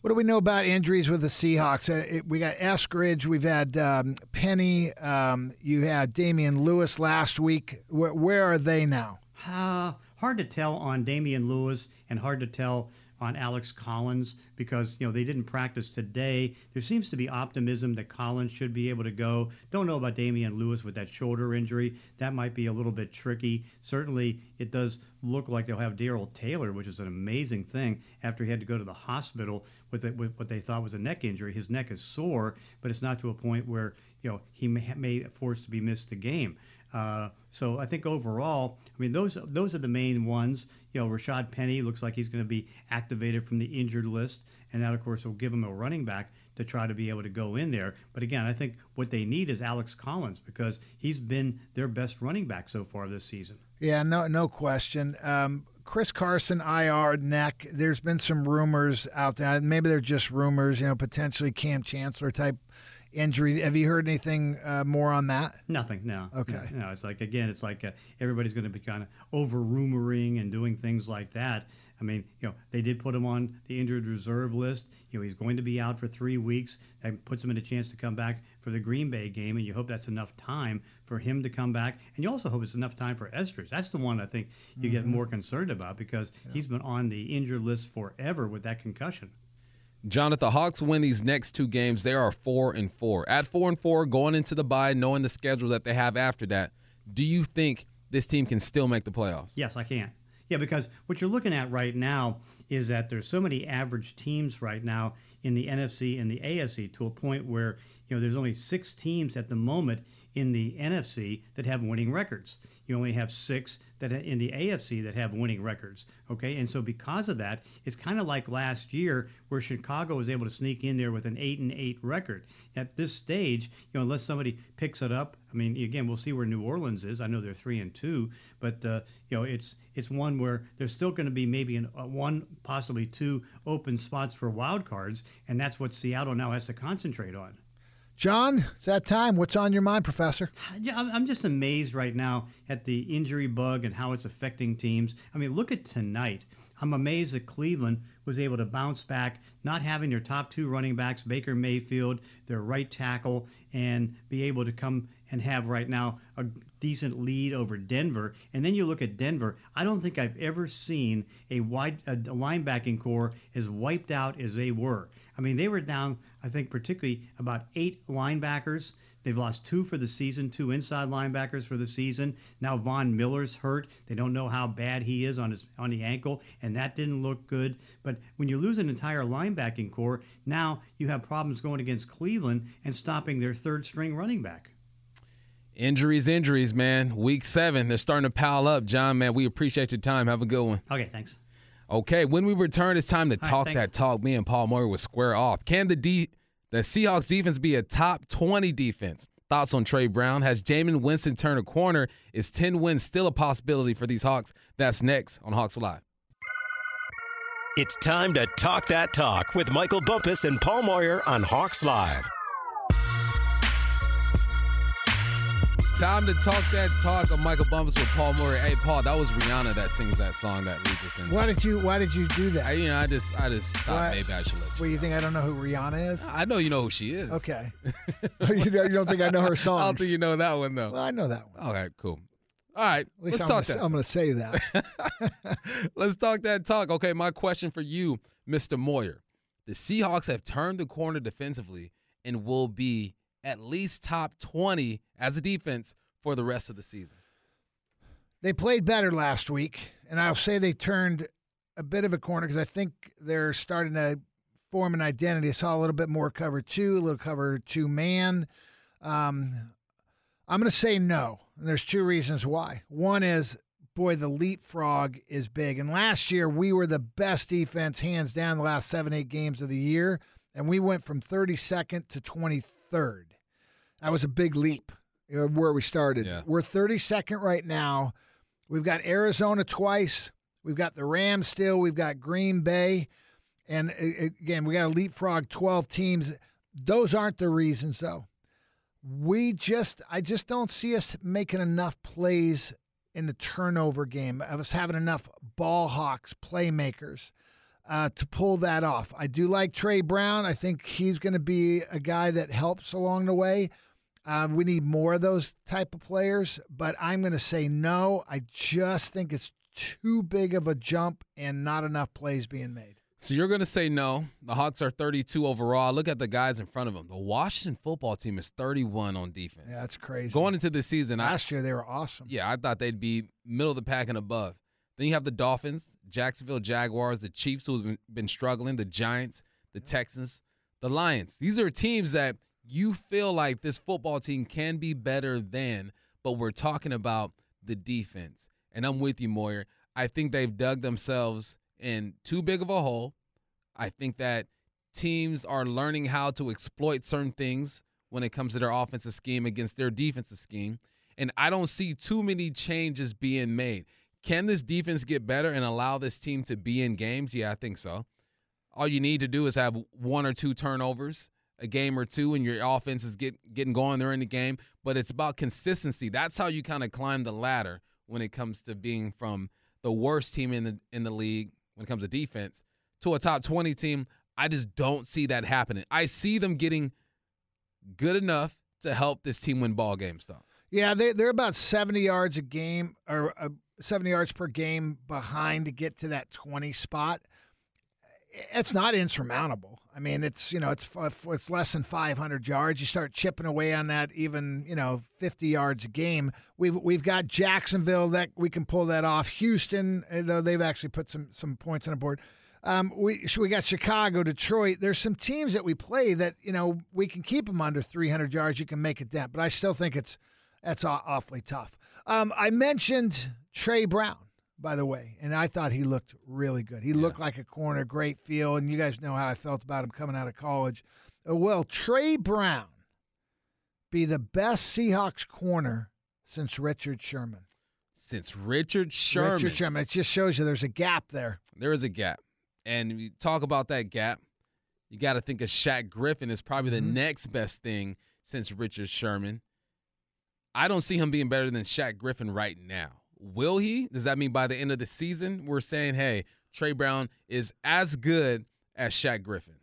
What do we know about injuries with the Seahawks? Uh, it, we got Eskridge, we've had um, Penny, um, you had Damien Lewis last week. Where, where are they now? Uh, hard to tell on Damien Lewis and hard to tell on Alex Collins because you know they didn't practice today. There seems to be optimism that Collins should be able to go. Don't know about Damien Lewis with that shoulder injury. That might be a little bit tricky. Certainly, it does look like they'll have Darrell Taylor, which is an amazing thing after he had to go to the hospital with, it, with what they thought was a neck injury. His neck is sore, but it's not to a point where you know he may, may forced to be missed the game. Uh, so I think overall, I mean those those are the main ones. You know, Rashaad Penny looks like he's going to be activated from the injured list, and that of course will give him a running back to try to be able to go in there. But again, I think what they need is Alex Collins because he's been their best running back so far this season. Yeah, no, no question. Um, Chris Carson, IR neck. There's been some rumors out there. Maybe they're just rumors. You know, potentially Kam Chancellor type injury. Have you heard anything uh, more on that? Nothing. No. Okay. No, no it's like again, it's like uh, everybody's going to be kind of over rumoring and doing things like that. I mean, you know, they did put him on the injured reserve list. You know, he's going to be out for three weeks. That puts him in a chance to come back for the Green Bay game, and you hope that's enough time for him to come back. And you also hope it's enough time for Eskridge. That's the one I think you mm-hmm. get more concerned about because yeah. he's been on the injured list forever with that concussion. John, if the Hawks win these next two games, they are four and four. At four and four, going into the bye, knowing the schedule that they have after that, do you think this team can still make the playoffs? Yes, I can. Yeah, because what you're looking at right now is that there's so many average teams right now in the NFC and the AFC to a point where you know there's only six teams at the moment in the NFC that have winning records. You only have six that in the AFC that have winning records. Okay, and so because of that, it's kind of like last year where Chicago was able to sneak in there with an eight and eight record. At this stage, you know, unless somebody picks it up, I mean, again, we'll see where New Orleans is. I know they're three and two, but uh, you know, it's it's one where there's still going to be maybe an, uh, one, possibly two open spots for wild cards, and that's what Seattle now has to concentrate on. John, it's that time. What's on your mind, Professor? Yeah, I'm just amazed right now at the injury bug and how it's affecting teams. I mean, look at tonight. I'm amazed that Cleveland was able to bounce back, not having their top two running backs, Baker Mayfield, their right tackle, and be able to come and have right now a decent lead over Denver. And then you look at Denver. I don't think I've ever seen a wide a linebacking corps as wiped out as they were. I mean, they were down, I think, particularly about eight linebackers. They've lost two for the season, two inside linebackers for the season. Now Von Miller's hurt. They don't know how bad he is on his on the ankle, and that didn't look good. But when you lose an entire linebacking corps, now you have problems going against Cleveland and stopping their third string running back. Injuries, injuries, man. Week seven, they're starting to pile up. John, man, we appreciate your time. Have a good one. Okay, thanks. Okay, when we return, it's time to talk right, that talk. Me and Paul Moyer will square off. Can the D, the Seahawks defense be a top 20 defense? Thoughts on Tre Brown? Has Jameis Winston turned a corner? Is 10 wins still a possibility for these Hawks? That's next on Hawks Live. It's time to talk that talk with Michael Bumpus and Paul Moyer on Hawks Live. Time to talk that talk of Michael Bumpus with Paul Moyer. Hey, Paul, that was Rihanna that sings that song that leads us into. Why did you Why did you do that? I, you know, I just, I just thought Why- maybe I should let you. What do you think? I don't know who Rihanna is. I know you know who she is. Okay. Oh, you, don't, you don't think I know her song? I songs? don't think you know that one though. Well, I know that one. Okay, cool. All right, At least let's I'm talk gonna, that. I'm going to say that. Let's talk that talk. Okay, my question for you, Mr. Moyer. The Seahawks have turned the corner defensively and will be at least top 20 as a defense for the rest of the season. They played better last week, and I'll say they turned a bit of a corner because I think they're starting to form an identity. I saw a little bit more cover two, a little cover two man. Um, I'm going to say no, and there's two reasons why. One is, boy, the leapfrog is big, and last year we were the best defense, hands down, the last seven, eight games of the year, and we went from 32nd to 23rd. That was a big leap where we started. Yeah. We're 32nd right now. We've got Arizona twice. We've got the Rams still. We've got Green Bay. And again, we got to leapfrog 12 teams. Those aren't the reasons, though. We just, I just don't see us making enough plays in the turnover game, of us having enough ball hawks, playmakers uh, to pull that off. I do like Tre Brown. I think he's going to be a guy that helps along the way. Uh, we need more of those type of players, but I'm going to say no. I just think it's too big of a jump and not enough plays being made. So you're going to say no. The Hawks are 32 overall. Look at the guys in front of them. The Washington football team is 31 on defense. Yeah, that's crazy. Going into the season, I, last year they were awesome. yeah, I thought they'd be middle of the pack and above. Then you have the Dolphins, Jacksonville Jaguars, the Chiefs, who've been, been struggling, the Giants, the Texans, the Lions. These are teams that you feel like this football team can be better than, but we're talking about the defense. And I'm with you, Moyer. I think they've dug themselves in too big of a hole. I think that teams are learning how to exploit certain things when it comes to their offensive scheme against their defensive scheme. And I don't see too many changes being made. Can this defense get better and allow this team to be in games? Yeah, I think so. All you need to do is have one or two turnovers, a game or two, and your offense is get, getting going. They're in the game. But it's about consistency. That's how you kind of climb the ladder when it comes to being from the worst team in the in the league when it comes to defense to a top 20 team. I just don't see that happening. I see them getting good enough to help this team win ball games, though. Yeah, they, they're about 70 yards a game or uh, 70 yards per game behind to get to that 20 spot. It's not insurmountable. I mean, it's you know, it's it's less than 500 yards. You start chipping away on that, even you know, 50 yards a game. We've we've got Jacksonville that we can pull that off. Houston, uh, though they've actually put some some points on the board. Um, we we got Chicago, Detroit. There's some teams that we play that you know we can keep them under 300 yards. You can make a dent, but I still think it's that's awfully tough. Um, I mentioned Trey Brown, by the way, and I thought he looked really good. He looked like a corner, great feel, and you guys know how I felt about him coming out of college. Uh, will Tre Brown be the best Seahawks corner since Richard Sherman? Since Richard Sherman, Richard Sherman. It just shows you there's a gap there. there is a gap. And we talk about that gap. You got to think of Shaq Griffin is probably the Mhm. next best thing since Richard Sherman. I don't see him being better than Shaq Griffin right now. Will he? Does that mean by the end of the season we're saying, hey, Tre Brown is as good as Shaq Griffin?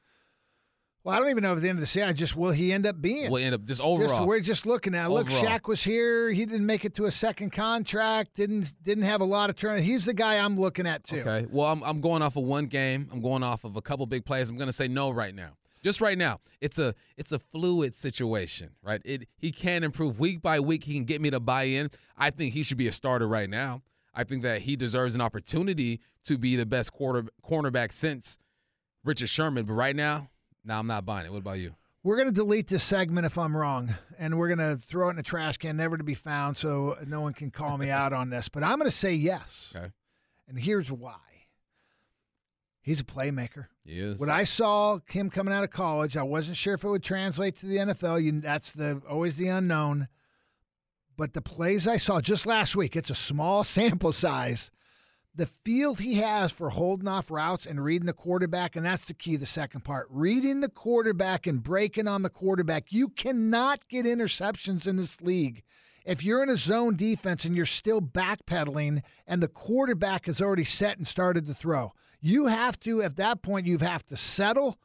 Well, I don't even know if at the end of the season, I just will he end up being? We'll end up just Just- overall. we're just looking at. Look. Shaq was here. He didn't make it to a second contract. Didn't didn't have a lot of turn. He's the guy I'm looking at too. Okay. Well, I'm, I'm going off of one game. I'm going off of a couple big plays. I'm going to say no right now. Just right now. It's a it's a fluid situation, right? It he can improve week by week. He can get me to buy in. I think he should be a starter right now. I think that he deserves an opportunity to be the best quarter cornerback since Richard Sherman. But right now, no, I'm not buying it. What about you? We're going to delete this segment if I'm wrong, and we're going to throw it in a trash can, never to be found, so no one can call me out on this. But I'm going to say yes. Okay. And here's why. He's a playmaker. He is. When I saw him coming out of college, I wasn't sure if it would translate to the NFL. You, that's the always the unknown. But the plays I saw just last week, it's a small sample size. The field he has for holding off routes and reading the quarterback, and that's the key, the second part. Reading the quarterback and breaking on the quarterback. You cannot get interceptions in this league if you're in a zone defense and you're still backpedaling and the quarterback has already set and started to throw. You have to, at that point, you have to settle.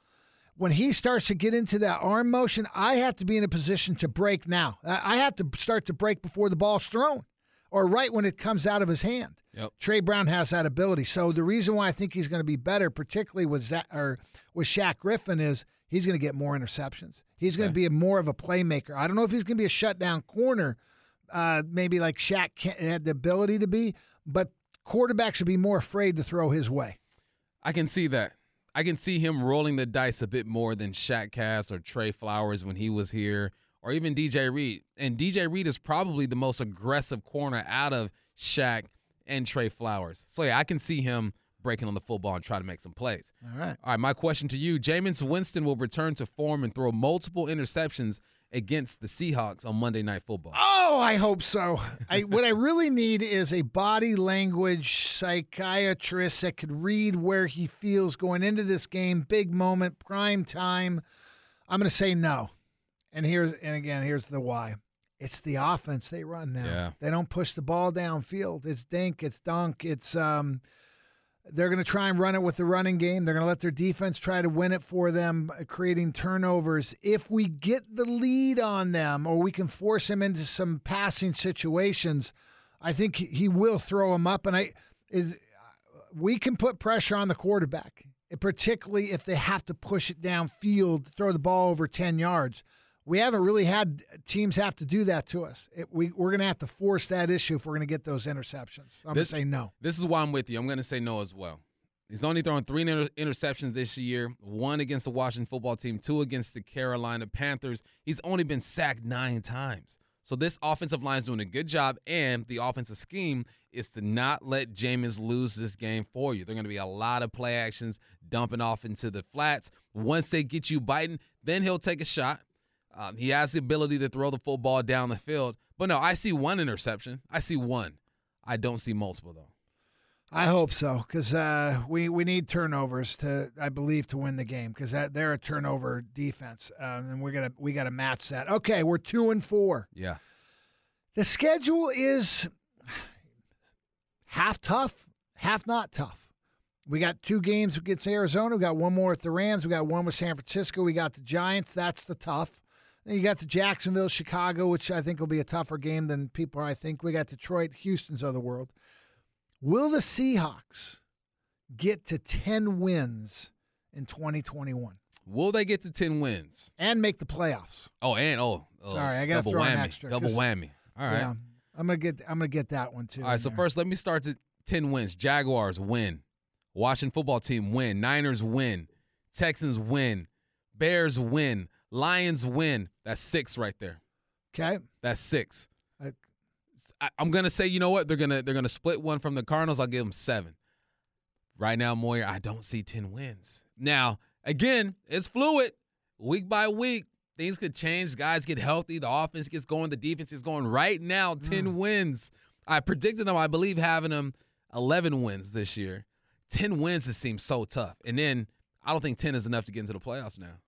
When he starts to get into that arm motion, I have to be in a position to break now. I have to start to break before the ball's thrown or right when it comes out of his hand. Yep. Tre Brown has that ability. So the reason why I think he's going to be better, particularly with Zach, or with Shaq Griffin, is he's going to get more interceptions. He's going to be more of a playmaker. I don't know if he's going to be a shutdown corner, uh, maybe like Shaq had the ability to be, but quarterbacks would be more afraid to throw his way. I can see that. I can see him rolling the dice a bit more than Shaq Cass or Tre Flowers when he was here, or even DJ Reed. And DJ Reed is probably the most aggressive corner out of Shaq and Tre Flowers. So yeah, I can see him breaking on the football and try to make some plays. All right. All right, my question to you, Jameis Winston will return to form and throw multiple interceptions against the Seahawks on Monday Night Football. Oh, I hope so. I, what I really need is a body language psychiatrist that could read where he feels going into this game, big moment, prime time. I'm going to say no. And here's and again, here's the why. It's the offense they run now. Yeah. They don't push the ball downfield. It's dink, it's dunk, it's um they're going to try and run it with the running game. They're going to let their defense try to win it for them, uh, creating turnovers. If we get the lead on them or we can force him into some passing situations, I think he will throw them up. And I is we can put pressure on the quarterback, particularly if they have to push it downfield, throw the ball over 10 yards. We haven't really had teams have to do that to us. It, we, we're going to have to force that issue if we're going to get those interceptions. I'm going to say no. This is why I'm with you. I'm going to say no as well. He's only thrown three inter- interceptions this year one against the Washington football team, two against the Carolina Panthers. He's only been sacked nine times. So this offensive line is doing a good job, and the offensive scheme is to not let Jameis lose this game for you. There are going to be a lot of play actions dumping off into the flats. Once they get you biting, then he'll take a shot. Um, he has the ability to throw the football down the field. But no, I see one interception. I see one. I don't see multiple, though. I hope so because uh, we we need turnovers to I believe to win the game because they're a turnover defense um, and we're gonna we got to match that. Okay, we're two and four. Yeah, the schedule is half tough, half not tough. We got two games against Arizona. We got one more at the Rams. We got one with San Francisco. We got the Giants. That's the tough. Then you got the Jacksonville, Chicago, which I think will be a tougher game than people I think. We got Detroit, Houston's of the world. Will the Seahawks get to 10 wins in 2021? Will they get to 10 wins? And make the playoffs. Oh, and oh, oh sorry, I got to throw whammy. extra. Double whammy. All right. Yeah, I'm gonna get I'm gonna get that one too. All right, so there. first let me start to 10 wins. Jaguars win. Washington football team win. Niners win. Texans win. Bears win. Lions win. That's six right there. Okay. That's six. I, am gonna say, you know what? They're gonna they're gonna split one from the Cardinals. I'll give them seven. Right now, Moyer, I don't see ten wins. Now, again, it's fluid. Week by week, things could change. Guys get healthy. The offense gets going. The defense is going. Right now, ten mm. wins. I predicted them. I believe having them eleven wins this year. Ten wins. It seems so tough. And then I don't think ten is enough to get into the playoffs now.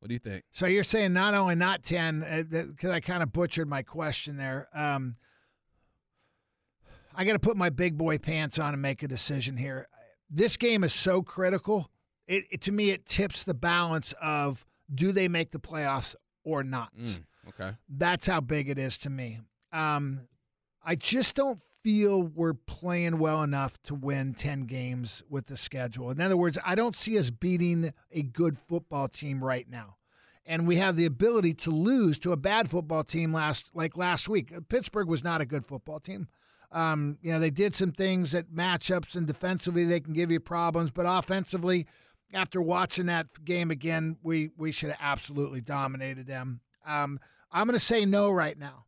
What do you think? So you're saying not only not 10, because uh, I kind of butchered my question there. Um, I got to put my big boy pants on and make a decision here. This game is so critical. It, it to me, it tips the balance of do they make the playoffs or not. Mm, okay, that's how big it is to me. Um, I just don't feel we're playing well enough to win 10 games with the schedule. In other words, I don't see us beating a good football team right now. And we have the ability to lose to a bad football team last like last week. Pittsburgh was not a good football team. Um, you know, they did some things at matchups and defensively they can give you problems, but offensively, after watching that game again, we we should have absolutely dominated them. Um, I'm going to say no right now.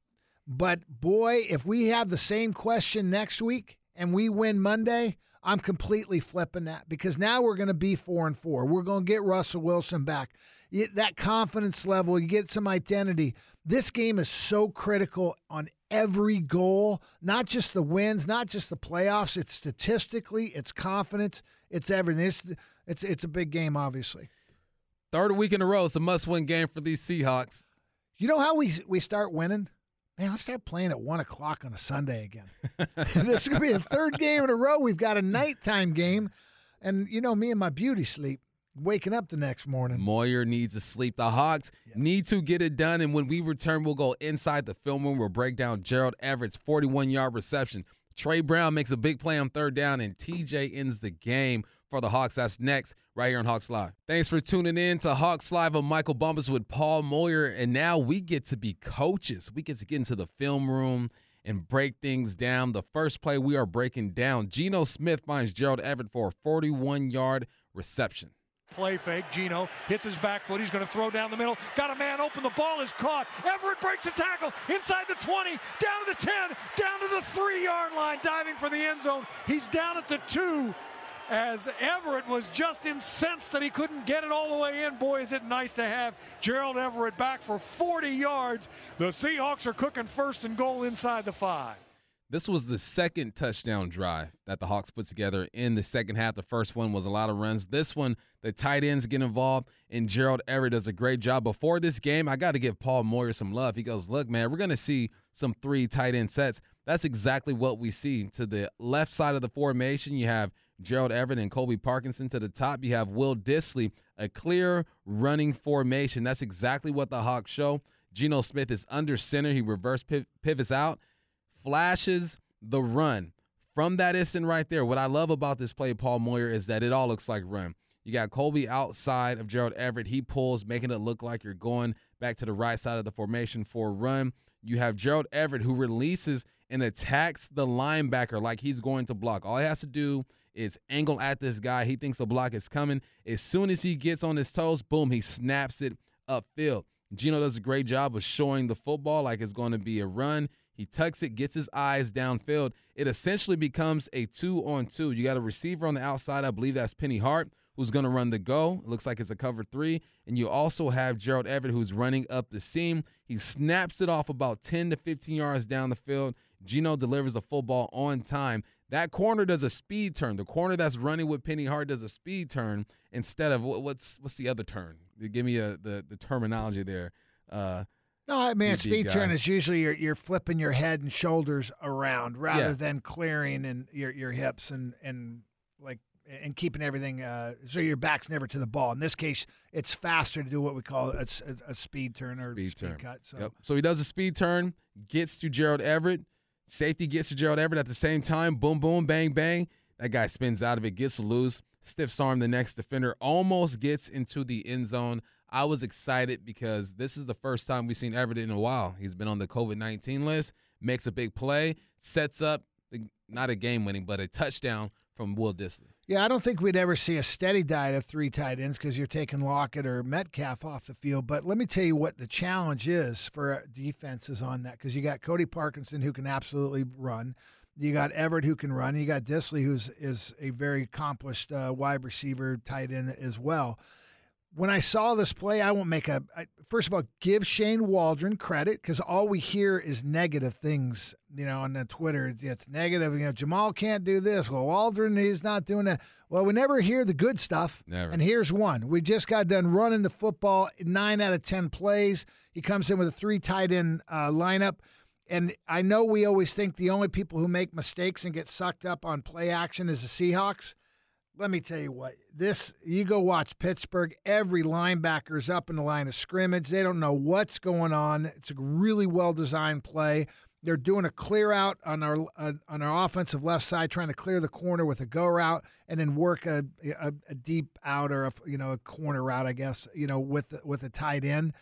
But boy, if we have the same question next week and we win Monday, I'm completely flipping that because now we're going to be four and four. We're going to get Russell Wilson back. That confidence level, you get some identity. This game is so critical on every goal, not just the wins, not just the playoffs. It's statistically, it's confidence, it's everything. It's it's it's a big game, obviously. Third week in a row, it's a must-win game for these Seahawks. You know how we we start winning? Man, let's start playing at one o'clock on a Sunday again. this is gonna be the third game in a row. We've got a nighttime game, and you know me and my beauty sleep. Waking up the next morning. Moyer needs to sleep. The Hawks yeah. need to get it done. And when we return, we'll go inside the film room. We'll break down Gerald Everett's 41 yard reception. Tre Brown makes a big play on third down, and TJ ends the game for the Hawks. That's next, right here on Hawks Live. Thanks for tuning in to Hawks Live. I'm Michael Bumpus with Paul Moyer, and now we get to be coaches. We get to get into the film room and break things down. The first play we are breaking down, Geno Smith finds Gerald Everett for a 41 yard reception. Play fake. Geno hits his back foot. He's going to throw down the middle. Got a man open. The ball is caught. Everett breaks a tackle inside the 20, down to the 10, down to the three yard line, diving for the end zone. He's down at the two as Everett was just incensed that he couldn't get it all the way in. Boy, is it nice to have Gerald Everett back for 40 yards. The Seahawks are cooking first and goal inside the five. This was the second touchdown drive that the Hawks put together in the second half. The first one was a lot of runs. This one, the tight ends get involved, and Gerald Everett does a great job. Before this game, I got to give Paul Moyer some love. He goes, Look, man, we're going to see some three tight end sets. That's exactly what we see. To the left side of the formation, you have Gerald Everett and Colby Parkinson. To the top, you have Will Dissly, a clear running formation. That's exactly what the Hawks show. Geno Smith is under center. He reverse pivots out, flashes the run. From that instant right there, what I love about this play, Paul Moyer, is that it all looks like run. You got Colby outside of Gerald Everett. He pulls, making it look like you're going back to the right side of the formation for a run. You have Gerald Everett who releases and attacks the linebacker like he's going to block. All he has to do is angle at this guy. He thinks the block is coming. As soon as he gets on his toes, boom, he snaps it upfield. Geno does a great job of showing the football like it's going to be a run. He tucks it, gets his eyes downfield. It essentially becomes a two on two. You got a receiver on the outside. I believe that's Penny Hart, who's going to run the go. It looks like it's a cover three. And you also have Gerald Everett, who's running up the seam. He snaps it off about 10 to 15 yards down the field. Geno delivers a football on time. That corner does a speed turn. The corner that's running with Penny Hart does a speed turn instead of what's what's the other turn? Give me a the the terminology there. Uh, no, I mean speed guy. turn is usually you're you're flipping your head and shoulders around rather yeah. than clearing and your your hips and and like and keeping everything uh, so your back's never to the ball. In this case, it's faster to do what we call a, a, a speed turn or speed, speed turn. cut. So. Yep. so he does a speed turn, gets to Gerald Everett Safety gets to Gerald Everett at the same time. Boom, boom, bang, bang. That guy spins out of it, gets loose, stiffs arm the next defender, almost gets into the end zone. I was excited because this is the first time we've seen Everett in a while. He's been on the COVID 19 list, makes a big play, sets up not a game winning, but a touchdown from Will Dissly. Yeah, I don't think we'd ever see a steady diet of three tight ends because you're taking Lockett or Metcalf off the field. But let me tell you what the challenge is for defenses on that because you got Colby Parkinson who can absolutely run. You got Everett who can run. You got Dissly who's is a very accomplished uh, wide receiver tight end as well when I saw this play, I won't make a. I, first of all, give Shane Waldron credit because all we hear is negative things. You know, on the Twitter, it's negative. You know, Jamal can't do this. Well, Waldron is not doing that. Well, we never hear the good stuff. Never. And here's one: we just got done running the football nine out of ten plays. He comes in with a three tight end uh, lineup. And I know we always think the only people who make mistakes and get sucked up on play action is the Seahawks let me tell you what this you go watch pittsburgh every linebacker's up in the line of scrimmage. They don't know what's going on. It's a really well designed play. They're doing a clear out on our uh, on our offensive left side trying to clear the corner with a go route and then work a, a, a deep out or a you know a corner route i guess you know with with a tight end.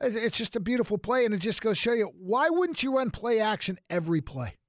It's just a beautiful play and it just goes show you why wouldn't you run play action every play?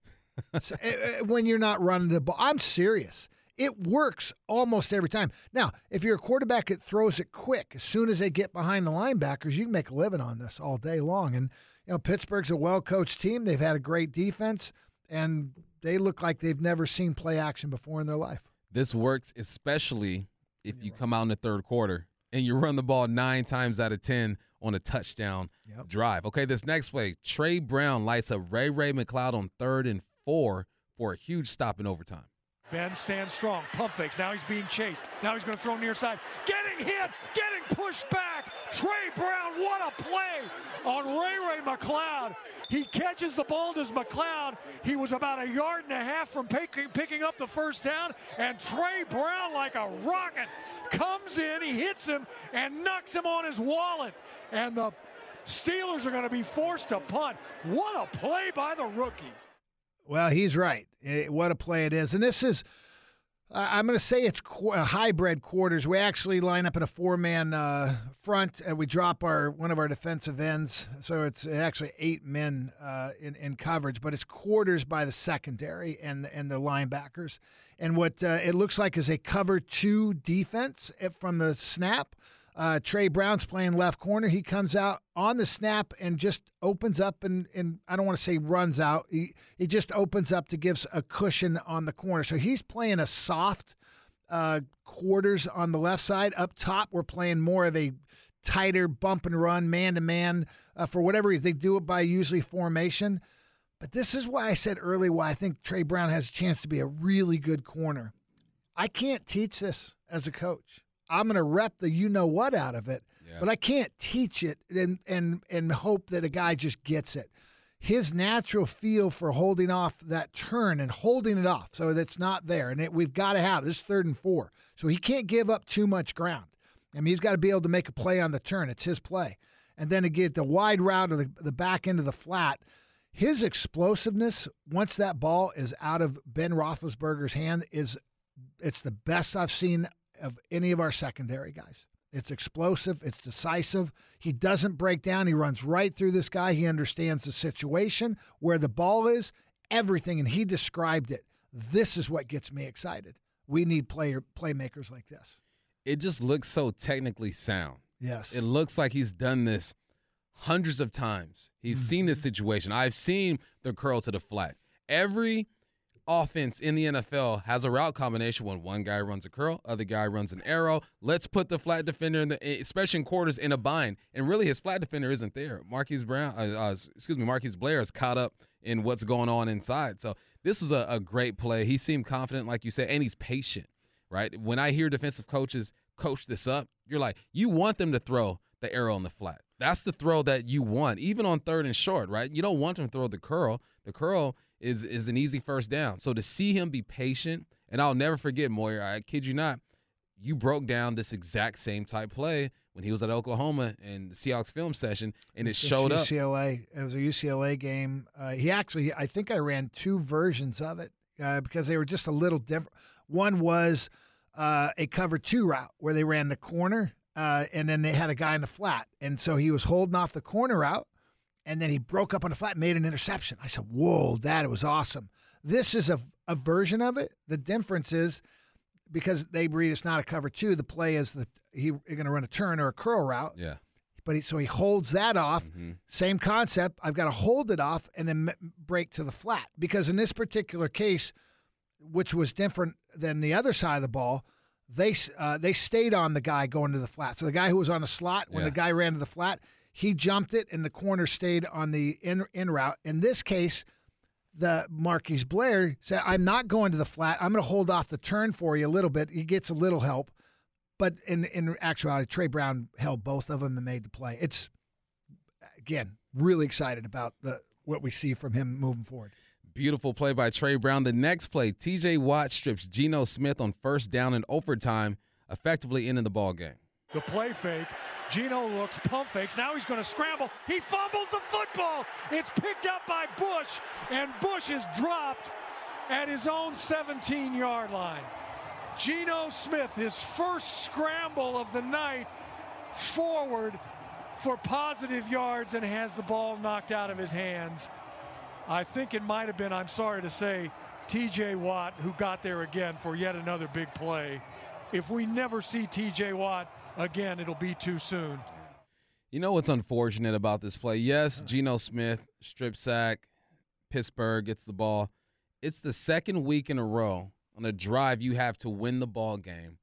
So, eh, eh, when you're not running the ball. I'm serious it works almost every time. Now, if you're a quarterback that throws it quick, as soon as they get behind the linebackers, you can make a living on this all day long. And you know, Pittsburgh's a well-coached team. They've had a great defense. and they look like they've never seen play action before in their life. This works especially if you come out in the third quarter and you run the ball nine times out of 10 on a touchdown Yep. drive. Okay, this next play, Tre Brown lights up Ray Ray McCloud on third and four for a huge stop in overtime. Ben stands strong. Pump fakes. Now he's being chased. Now he's going to throw near side. Getting hit. Getting pushed back. Tre Brown. What a play on Ray Ray McCloud. He catches the ball to McCloud. He was about a yard and a half from picking, picking up the first down. And Tre Brown, like a rocket, comes in. He hits him and knocks him on his wallet. And the Steelers are going to be forced to punt. What a play by the rookie. Well, he's right. Eh, what a play it is. And this is, I- I'm going to say it's qu- uh, hybrid quarters. We actually line up in a four man uh, front. And we drop our one of our defensive ends. So it's actually eight men uh, in, in coverage, but it's quarters by the secondary and, and the linebackers. And what uh, it looks like is a cover two defense eh, from the snap. Uh, Tre Brown's playing left corner. He comes out on the snap and just opens up and, and I don't want to say runs out. He, he just opens up to gives a cushion on the corner. So he's playing a soft uh, quarters on the left side. Up top, we're playing more of a tighter bump and run, man to man. For whatever reason, they do it by usually formation. But this is why I said early why I think Tre Brown has a chance to be a really good corner. I can't teach this as a coach. I'm going to rep the you know what out of it, Yeah. but I can't teach it and and and hope that a guy just gets it. His natural feel for holding off that turn and holding it off so that's not there, and it, we've got to have this third and four, so he can't give up too much ground. I mean, he's got to be able to make a play on the turn. It's his play, and then to get the wide route or the, the back end of the flat. His explosiveness once that ball is out of Ben Roethlisberger's hand is it's the best I've seen of any of our secondary guys. It's explosive, it's decisive. He doesn't break down. He runs right through this guy. He understands the situation, where the ball is, everything, and he described it. This is what gets me excited. We need player playmakers like this. It just looks so technically sound. Yes. It looks like he's done this hundreds of times. He's mm-hmm. seen this situation. I've seen the curl to the flat. Every offense in the NFL has a route combination when one guy runs a curl, other guy runs an arrow. Let's put the flat defender in the, especially in quarters, in a bind. And really, his flat defender isn't there. Marquise Brown, uh, uh, excuse me, Marquise Blair is caught up in what's going on inside. So this is a, a great play. He seemed confident, like you said, and he's patient. Right? When I hear defensive coaches coach this up, you're like, you want them to throw the arrow in the flat. That's the throw that you want, even on third and short, right? You don't want them to throw the curl. The curl is is an easy first down. So to see him be patient, and I'll never forget Moyer. I kid you not, you broke down this exact same type play when he was at Oklahoma in the Seahawks film session, and it showed up. UCLA. It was a UCLA game. Uh, he actually, I think I ran two versions of it uh, because they were just a little different. One was uh, a cover two route where they ran the corner, uh, and then they had a guy in the flat, and so he was holding off the corner route, and then he broke up on the flat, and made an interception. I said, "Whoa, that was awesome." This is a a version of it. The difference is because they read it's not a cover two. The play is the he going to run a turn or a curl route Yeah. but he, so he holds that off. Mm-hmm. Same concept. I've got to hold it off and then break to the flat because in this particular case, which was different than the other side of the ball, they uh, they stayed on the guy going to the flat. So the guy who was on the slot when Yeah. the guy ran to the flat, he jumped it and the corner stayed on the in in route. In this case. The Marquise Blair said, "I'm not going to the flat. I'm going to hold off the turn for you a little bit. He gets a little help, but in in actuality, Tre Brown held both of them and made the play. It's again really excited about the what we see from him moving forward. Beautiful play by Tre Brown. The next play, TJ Watt strips Geno Smith on first down in overtime, effectively ending the ball game. The play fake. Geno looks, pump fakes. Now he's going to scramble. He fumbles the football. It's picked up by Bush, and Bush is dropped at his own 17 yard line. Geno Smith, his first scramble of the night, forward for positive yards and has the ball knocked out of his hands. I think it might have been, I'm sorry to say, TJ Watt who got there again for yet another big play. If we never see TJ Watt again, it'll be too soon. You know what's unfortunate about this play? Yes, Geno Smith, strip sack, Pittsburgh gets the ball. It's the second week in a row on a drive you have to win the ball game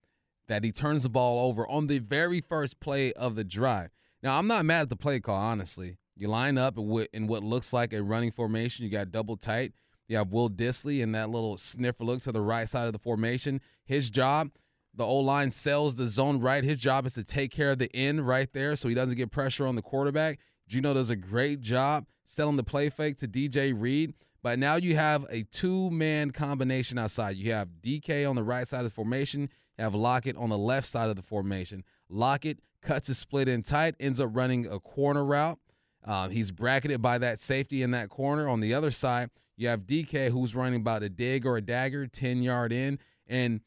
that he turns the ball over on the very first play of the drive. Now, I'm not mad at the play call, honestly. You line up in what looks like a running formation. You got double tight. You have Will Dissly and that little sniffer look to the right side of the formation. His job, the O line sells the zone right. His job is to take care of the end right there so he doesn't get pressure on the quarterback. Geno does a great job selling the play fake to DJ Reed. But now you have a two man combination outside. You have DK on the right side of the formation, you have Lockett on the left side of the formation. Lockett cuts his split in tight, ends up running a corner route. Uh, he's bracketed by that safety in that corner. On the other side, you have DK who's running about a dig or a dagger, 10 yard in, and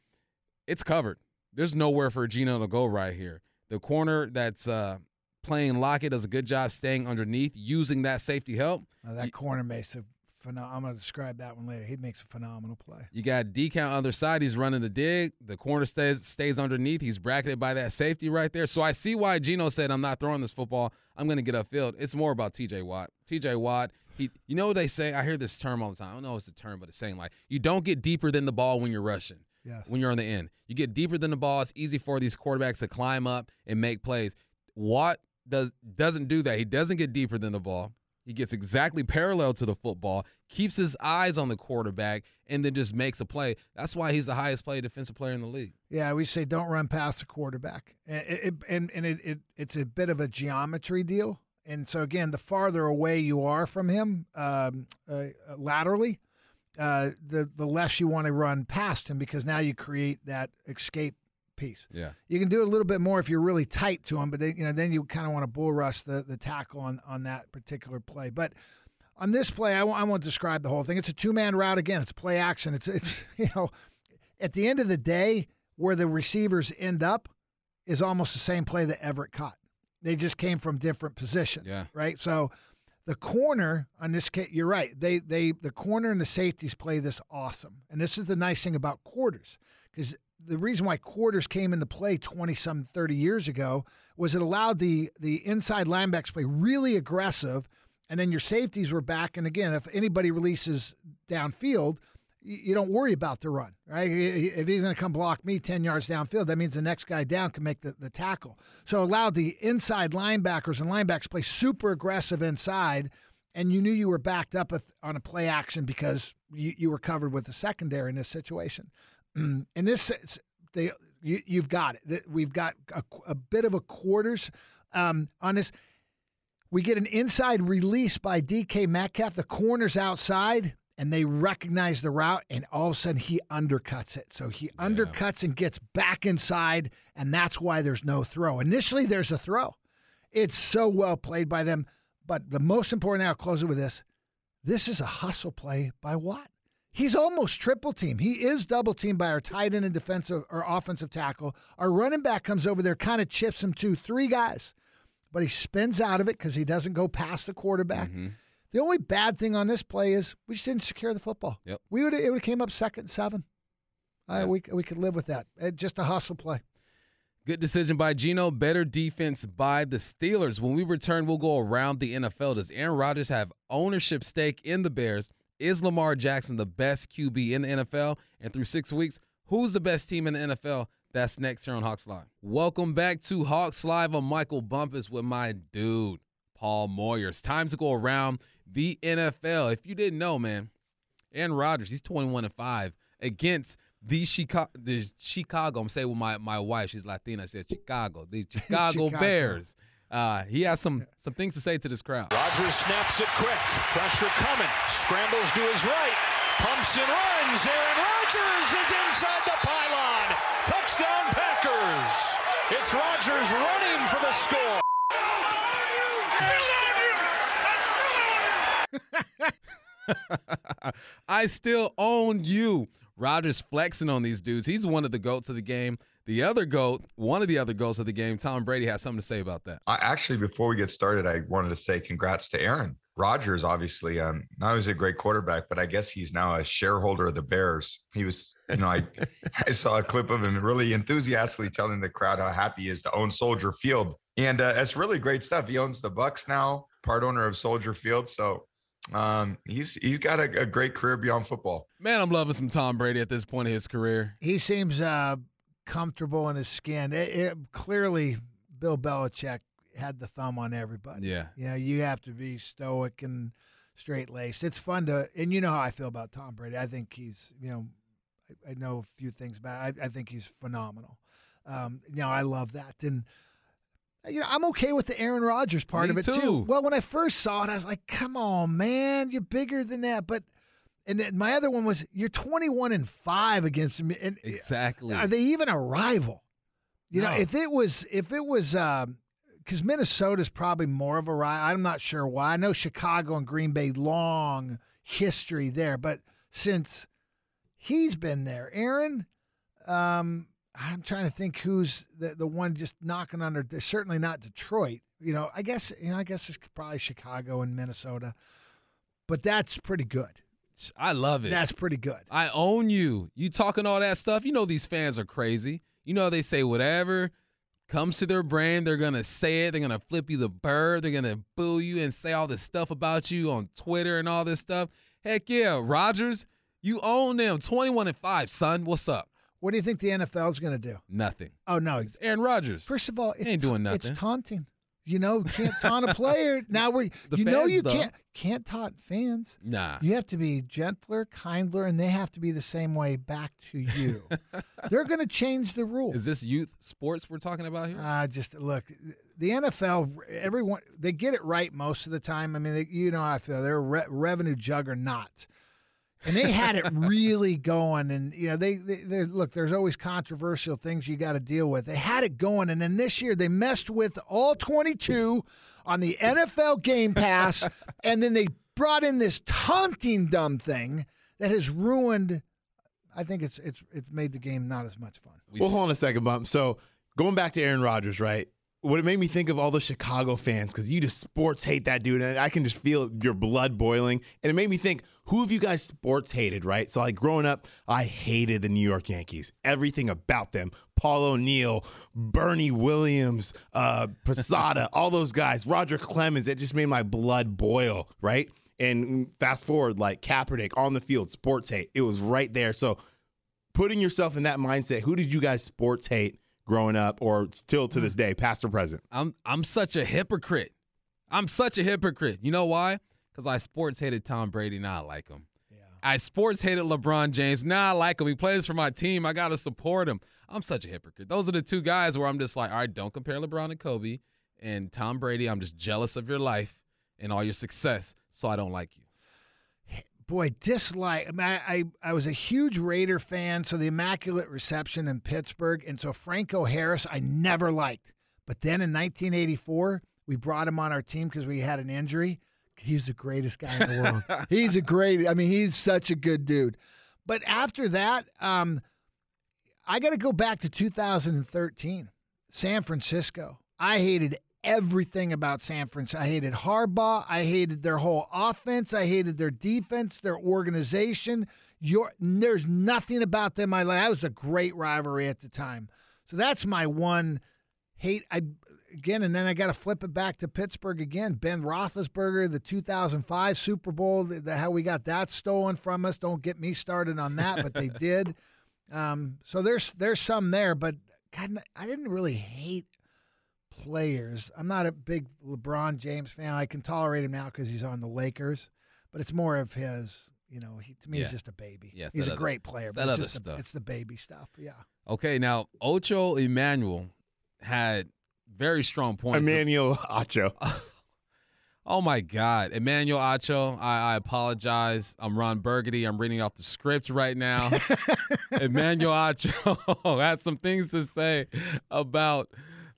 it's covered. There's nowhere for Geno to go right here. The corner that's uh, playing Lockett does a good job staying underneath, using that safety help. Uh, that corner makes a phenomenal. I'm going to describe that one later. He makes a phenomenal play. You got the other side. He's running the dig. The corner stays stays underneath. He's bracketed by that safety right there. So I see why Geno said, "I'm not throwing this football. I'm going to get upfield." It's more about T.J. Watt. T.J. Watt. He, you know what they say? I hear this term all the time. I don't know if it's a term, but it's saying like you don't get deeper than the ball when you're rushing. Yes. When you're on the end, you get deeper than the ball. It's easy for these quarterbacks to climb up and make plays. Watt does doesn't do that. He doesn't get deeper than the ball. He gets exactly parallel to the football, keeps his eyes on the quarterback, and then just makes a play. That's why he's the highest paid defensive player in the league. Yeah, we say don't run past the quarterback, and it, and, and it, it, it's a bit of a geometry deal. And so again, the farther away you are from him um, uh, laterally, uh, the the less you want to run past him because now you create that escape piece. Yeah. You can do it a little bit more if you're really tight to him, but then, you know then you kind of want to bull rush the the tackle on on that particular play. But on this play, I w- I won't describe the whole thing. It's a two man route again. It's play action. It's it's you know at the end of the day where the receivers end up is almost the same play that Everett caught. They just came from different positions. Yeah. Right. So the corner on this case, you're right. They they the corner and the safeties play this awesome, and this is the nice thing about quarters because the reason why quarters came into play 20 some 30 years ago was it allowed the the inside linebackers play really aggressive and then your safeties were back and again if anybody releases downfield you, don't worry about the run right if he's going to come block me 10 yards downfield that means the next guy down can make the, the tackle so allowed the inside linebackers and linebackers play super aggressive inside and you knew you were backed up on a play action because you, you were covered with the secondary in this situation and this they you, you've got it. We've got a, a bit of a quarters um, on this. We get an inside release by DK Metcalf. The corner's outside, and they recognize the route, and all of a sudden he undercuts it. So he yeah. undercuts and gets back inside, and that's why there's no throw. Initially, there's a throw. It's so well played by them. But the most important, I'll close it with this this is a hustle play by Watt. He's almost triple team. He is double teamed by our tight end and defensive or offensive tackle. Our running back comes over there, kind of chips him to three guys, but he spins out of it because he doesn't go past the quarterback. Mm-hmm. The only bad thing on this play is we just didn't secure the football. Yep. We would it would have came up second and seven. Uh, we we could live with that. It, just a hustle play. Good decision by Geno. Better defense by the Steelers. When we return, we'll go around the NFL. Does Aaron Rodgers have ownership stake in the Bears? Is Lamar Jackson the best QB in the NFL? And through six weeks, who's the best team in the NFL? That's next here on Hawks Live. Welcome back to Hawks Live. I'm Michael Bumpus with my dude, Paul Moyer. It's time to go around the NFL. If you didn't know, man, Aaron Rodgers, he's 21 and 5 against the Chicago, the Chicago. I'm saying with my, my wife, she's Latina. I said Chicago, the Chicago, Chicago. Bears. Uh, he has some some things to say to this crowd. Rodgers snaps it quick. Pressure coming. Scrambles to his right. Pumps and runs. Aaron Rodgers is inside the pylon. Touchdown Packers. It's Rodgers running for the score. I still own you. Rodgers flexing on these dudes. He's one of the goats of the game. The other GOAT, one of the other goats of the game, Tom Brady has something to say about that. I, actually, before we get started, I wanted to say congrats to Aaron. Rodgers, obviously, um, not only is a great quarterback, but I guess he's now a shareholder of the Bears. He was, you know, I, I saw a clip of him really enthusiastically telling the crowd how happy he is to own Soldier Field. And uh, that's really great stuff. He owns the Bucks now, part owner of Soldier Field. So Um, he's he's got a, a great career beyond football. Man, I'm loving some Tom Brady at this point in his career. He seems uh, comfortable in his skin. It, it, clearly, Bill Belichick had the thumb on everybody. Yeah. You know, you have to be stoic and straight laced. It's fun to, and you know how I feel about Tom Brady. I think he's, you know, I, I know a few things about. I, I think he's phenomenal. Um, you know, I love that, and you know, I'm okay with the Aaron Rodgers part Me of it too. too. Well, when I first saw it, I was like, "Come on, man, you're bigger than that." But and then my other one was, "You're 21 and five against me." And Exactly. are they even a rival? You know, if it was, if it was, because Minnesota's probably more of a rival. I'm not sure why. I know Chicago and Green Bay long history there, but since he's been there, Aaron, um, I'm trying to think who's the the one just knocking under. Certainly not Detroit. You know, I guess you know, I guess it's probably Chicago and Minnesota, but that's pretty good. I love it. That's pretty good. I own you. You talking all that stuff. You know these fans are crazy. You know they say whatever comes to their brain, they're gonna say it. They're gonna flip you the bird. They're gonna boo you and say all this stuff about you on Twitter and all this stuff. Heck yeah, Rodgers, you own them. Twenty-one and five, son. What's up? What do you think the NFL is going to do? Nothing. Oh no, It's Aaron Rodgers. First of all, it's ain't doing nothing. It's taunting. You know, can't taunt a player. Now we, you know, you though. can't can't taunt fans. Nah. You have to be gentler, kindler, and they have to be the same way back to you. They're going to change the rule. Is this youth sports we're talking about here? Uh, just look, the NFL, everyone they get it right most of the time. I mean, they, you know how I feel. They're a re- revenue juggernaut, and they had it really going. And you know, they, they they look. There's always controversial things you got to deal with. They had it going, and then this year they messed with all 22 on the NFL Game Pass, and then they brought in this taunting dumb thing that has ruined. I think it's it's it's made the game not as much fun. Well, hold on a second, bump. So going back to Aaron Rodgers, right? What it made me think of all the Chicago fans because you just sports hate that dude, and I can just feel your blood boiling. And it made me think, who have you guys sports hated, right? So like growing up, I hated the New York Yankees, everything about them. Paul O'Neill, Bernie Williams, uh, Posada, all those guys, Roger Clemens. It just made my blood boil, right? And fast forward, like Kaepernick on the field, sports hate. It was right there. So putting yourself in that mindset, who did you guys sports hate growing up or still to this day, past or present? I'm I'm such a hypocrite. I'm such a hypocrite. You know why? Because I sports hated Tom Brady. Now I like him. Yeah. I sports hated LeBron James. Now I like him. He plays for my team. I gotta support him. I'm such a hypocrite. Those are the two guys where I'm just like, all right, don't compare LeBron and Kobe. And Tom Brady, I'm just jealous of your life and all your success, so I don't like you. boy, dislike. I, mean, I, I I was a huge Raider fan, so the Immaculate Reception in Pittsburgh, and so Franco Harris I never liked. But then in 1984, we brought him on our team because we had an injury. He's the greatest guy in the world. he's a great. I mean, he's such a good dude. But after that, um, I got to go back to 2013, San Francisco. I hated everything about San Francisco. I hated Harbaugh. I hated their whole offense. I hated their defense, their organization. Your, there's nothing about them I like. That was a great rivalry at the time. So that's my one hate. I again, and then I got to flip it back to Pittsburgh again. Ben Roethlisberger, the 2005 Super Bowl, the, the- how we got that stolen from us. Don't get me started on that, but they did. Um, so there's there's some there, but God, I didn't really hate players. I'm not a big LeBron James fan. I can tolerate him now because he's on the Lakers, but it's more of his. You know, he, to me, Yeah. he's just a baby. Yeah, he's a other- great player, but it's just the- it's the baby stuff. Yeah. Okay, now Ocho Emmanuel had very strong points. Emmanuel Acho. Oh my God, Emmanuel Acho. I, I apologize. I'm Ron Burgundy. I'm reading off the script right now. Emmanuel Acho had some things to say about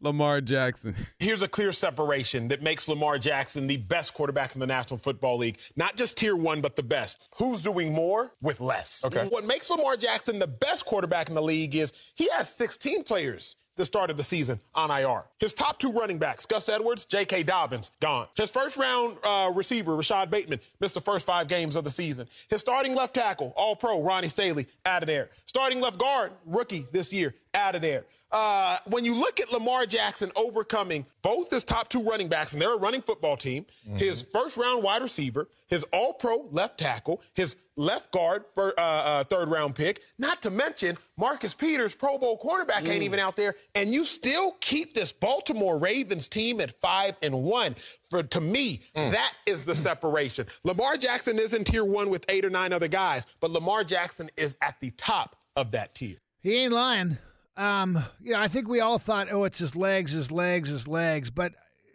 Lamar Jackson. Here's a clear separation that makes Lamar Jackson the best quarterback in the National Football League. Not just tier one, but the best. Who's doing more with less? Okay. What makes Lamar Jackson the best quarterback in the league is he has 16 players that started the season on IR. His top two running backs, Gus Edwards, J.K. Dobbins, gone. His first round uh, receiver, Rashod Bateman, missed the first five games of the season. His starting left tackle, all pro, Ronnie Stanley, out of there. Starting left guard, rookie this year, out of there. Uh, when you look at Lamar Jackson overcoming both his top two running backs, and they're a running football team, mm-hmm. his first round wide receiver, his all pro left tackle, his left guard for uh, uh, third round pick, not to mention Marcus Peters, Pro Bowl cornerback, mm. ain't even out there, and you still keep this Baltimore Ravens team at five and one. For to me, mm. that is the separation. Lamar Jackson is in tier one with eight or nine other guys, but Lamar Jackson is at the top of that tier. He ain't lying. Um, you know, I think we all thought, oh, it's his legs, his legs, his legs. But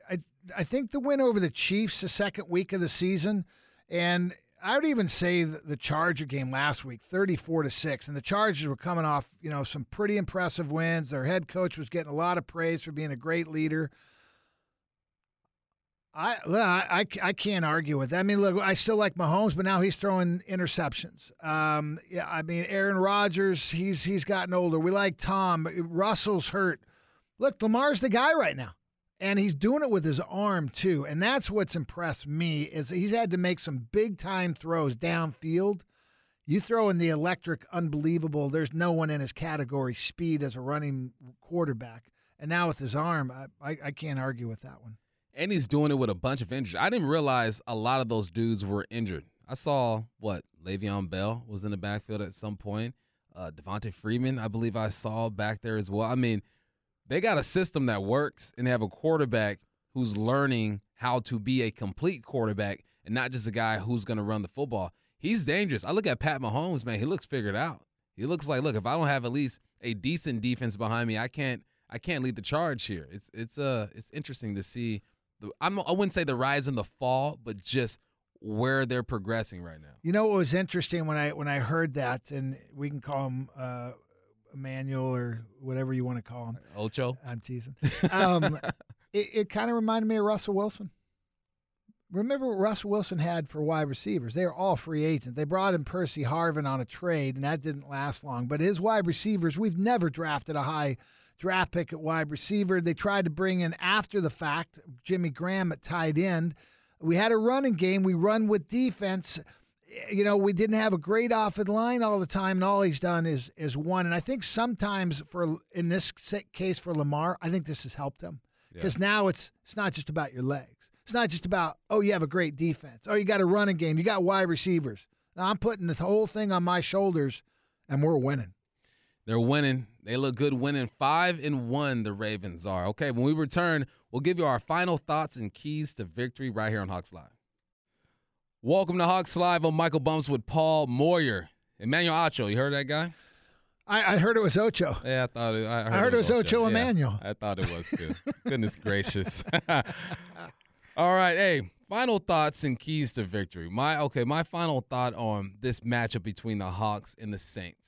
I, I think the win over the Chiefs the second week of the season, and I would even say the Charger game last week, 34 to 6. And the Chargers were coming off, you know, some pretty impressive wins. Their head coach was getting a lot of praise for being a great leader. I, I I can't argue with that. I mean, look, I still like Mahomes, but now he's throwing interceptions. Um, yeah, I mean, Aaron Rodgers, he's he's gotten older. We like Tom. Russell's hurt. Look, Lamar's the guy right now, and he's doing it with his arm too. And that's what's impressed me is he's had to make some big time throws downfield. You throw in the electric, unbelievable. There's no one in his category speed as a running quarterback, and now with his arm, I, I, I can't argue with that one and he's doing it with a bunch of injuries. I didn't realize a lot of those dudes were injured. I saw what Le'Veon Bell was in the backfield at some point. Uh, Devonta Freeman, I believe I saw back there as well. I mean, they got a system that works, and they have a quarterback who's learning how to be a complete quarterback and not just a guy who's going to run the football. He's dangerous. I look at Pat Mahomes, man. He looks figured out. He looks like, look, if I don't have at least a decent defense behind me, I can't, I can't lead the charge here. It's, it's, uh, it's interesting to see I'm, I wouldn't say the rise and the fall, but just where they're progressing right now. You know what was interesting when I when I heard that, and we can call him uh, Emmanuel or whatever you want to call him. Ocho. I'm teasing. Um, it, it kind of reminded me of Russell Wilson. Remember what Russell Wilson had for wide receivers? They were all free agents. They brought in Percy Harvin on a trade, and that didn't last long. But his wide receivers, we've never drafted a high draft pick at wide receiver. They tried to bring in after the fact Jimmy Graham at tight end. We had a running game. We run with defense. You know, we didn't have a great offensive line all the time, and all he's done is is one. And I think sometimes for in this case for Lamar, I think this has helped him because yeah. now it's it's not just about your legs. It's not just about oh you have a great defense. Oh you got a running game. You got wide receivers. Now I'm putting the whole thing on my shoulders, and we're winning. They're winning. They look good winning. Five and one, the Ravens are. Okay, when we return, we'll give you our final thoughts and keys to victory right here on Hawks Live. Welcome to Hawks Live on Michael Bumps with Paul Moyer. Emmanuel Acho, you heard that guy? I, I heard it was Ocho. Yeah, I thought it. I heard, I heard it was, Ocho, Ocho Emmanuel. I thought it was good. Goodness gracious. All right, hey, final thoughts and keys to victory. My okay, my final thought on this matchup between the Hawks and the Saints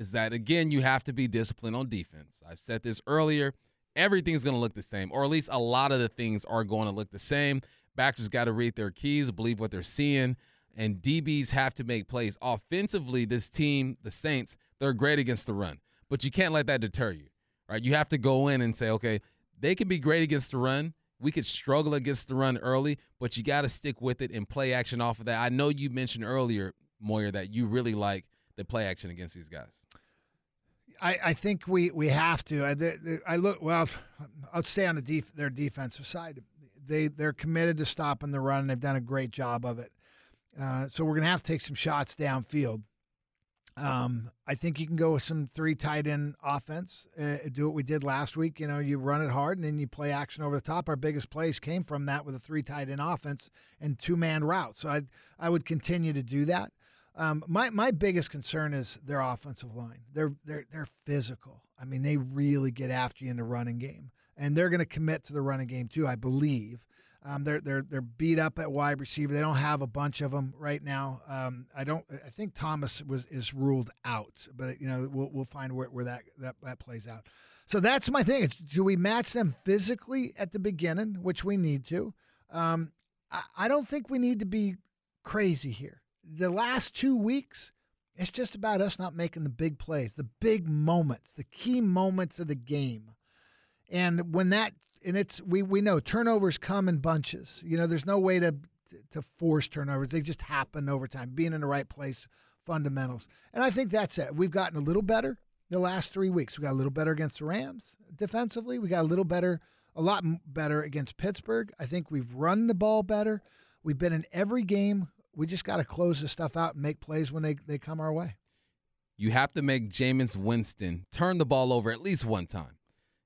is that again you have to be disciplined on defense. I've said this earlier. Everything's going to look the same, or at least a lot of the things are going to look the same. Backers got to read their keys, believe what they're seeing, and DBs have to make plays. Offensively, this team, the Saints, they're great against the run, but you can't let that deter you, right? You have to go in and say, okay, they can be great against the run. We could struggle against the run early, but you got to stick with it and play action off of that. I know you mentioned earlier, Moyer, that you really like the play action against these guys. I, I think we, we have to. I, I look well. I'll stay on the def, their defensive side. They they're committed to stopping the run. They've done a great job of it. Uh, so we're gonna have to take some shots downfield. Um, I think you can go with some three tight end offense. Uh, do what we did last week. You know, you run it hard and then you play action over the top. Our biggest plays came from that with a three tight end offense and two man route. So I I would continue to do that. Um, my my biggest concern is their offensive line. They're they're they're physical. I mean, they really get after you in the running game, and they're going to commit to the running game too. I believe. Um, they're they're they're beat up at wide receiver. They don't have a bunch of them right now. Um, I don't. I think Thomas was is ruled out, but you know we'll we'll find where, where that, that that plays out. So that's my thing. It's, do we match them physically at the beginning, which we need to? Um, I, I don't think we need to be crazy here the last two weeks, it's just about us not making the big plays, the big moments, the key moments of the game. And when that and it's we we know turnovers come in bunches. You know, there's no way to to force turnovers. They just happen over time. Being in the right place, fundamentals. And I think that's it. We've gotten a little better. the last three weeks. We got a little better against the Rams defensively. We got a little better, a lot better against Pittsburgh. I think we've run the ball better. We've been in every game. We just got to close this stuff out and make plays when they, they come our way. You have to make Jameis Winston turn the ball over at least one time.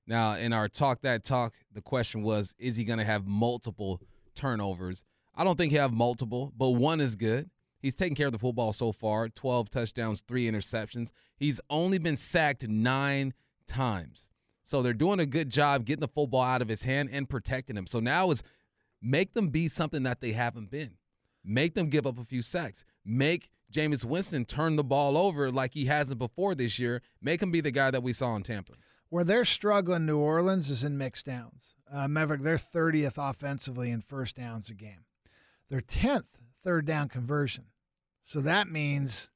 Now, in our talk that talk, the question was, is he going to have multiple turnovers? I don't think he have multiple, but one is good. He's taken care of the football so far 12 touchdowns, three interceptions. He's only been sacked nine times. So they're doing a good job getting the football out of his hand and protecting him. So now is make them be something that they haven't been. Make them give up a few sacks. Make Jameis Winston turn the ball over like he hasn't before this year. Make him be the guy that we saw in Tampa. Where they're struggling, New Orleans is in mixed downs. Uh, Maverick, they're 30th offensively in first downs a game. They're 10th third down conversion. So that means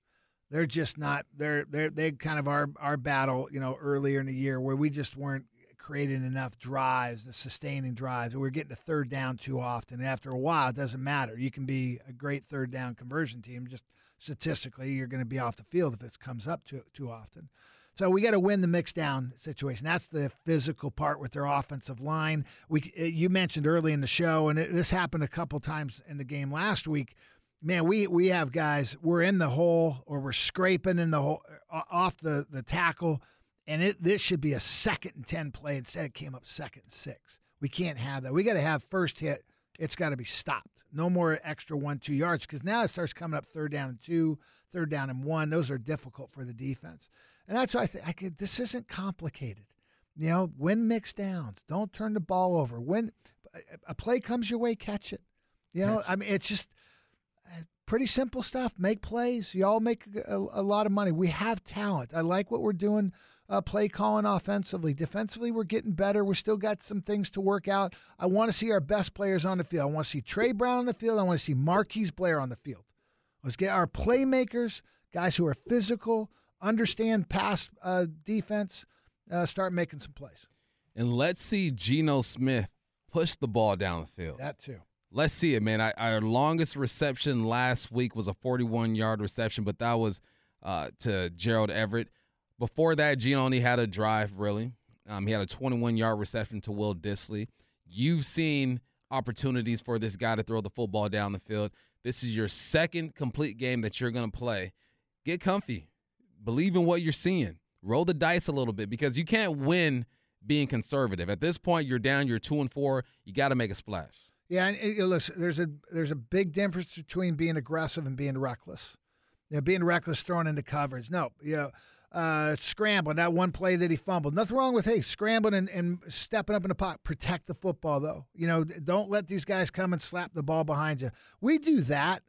they're just not they're they're they kind of our our battle, you know, earlier in the year where we just weren't creating enough drives, the sustaining drives. We were getting to third down too often. After a while, it doesn't matter. You can be a great third down conversion team. Just statistically, you're going to be off the field if it comes up too too often. So we got to win the mix down situation. That's the physical part with their offensive line. We uh, you mentioned early in the show, and it, this happened a couple times in the game last week man, we we have guys. We're in the hole or we're scraping in the hole uh, off the the tackle, and it this should be a second and ten play. Instead, it came up second and six. We can't have that. We got to have first hit. It's got to be stopped. No more extra one two yards because now it starts coming up third down and two, third down and one. Those are difficult for the defense, and that's why I think I could, this isn't complicated. You know, win mixed downs. Don't turn the ball over. When a play comes your way, catch it. You know, I mean, it's just uh, pretty simple stuff. Make plays. Y'all make a, a, lot of money. We have talent. I like what we're doing. Uh, play calling offensively. Defensively, we're getting better. We still got some things to work out. I want to see our best players on the field. I want to see Tre Brown on the field. I want to see Marquise Blair on the field. Let's get our playmakers, guys who are physical, understand pass uh, defense, uh, start making some plays. And let's see Geno Smith push the ball down the field. That too. Let's see it, man. I, our longest reception last week was a 41 yard reception, but that was uh, to Gerald Everett. Before that, only had a drive, really. Um, he had a 21 yard reception to Will Dissly. You've seen opportunities for this guy to throw the football down the field. This is your second complete game that you're going to play. Get comfy. Believe in what you're seeing. Roll the dice a little bit because you can't win being conservative. At this point, you're down, you're two and four. You got to make a splash. Yeah, and it, there's a there's a big difference between being aggressive and being reckless. You know, being reckless, throwing into coverage. No, you know, uh, scrambling. That one play that he fumbled. Nothing wrong with hey, scrambling and, and stepping up in the pot. Protect the football though. You know, don't let these guys come and slap the ball behind you. We do that.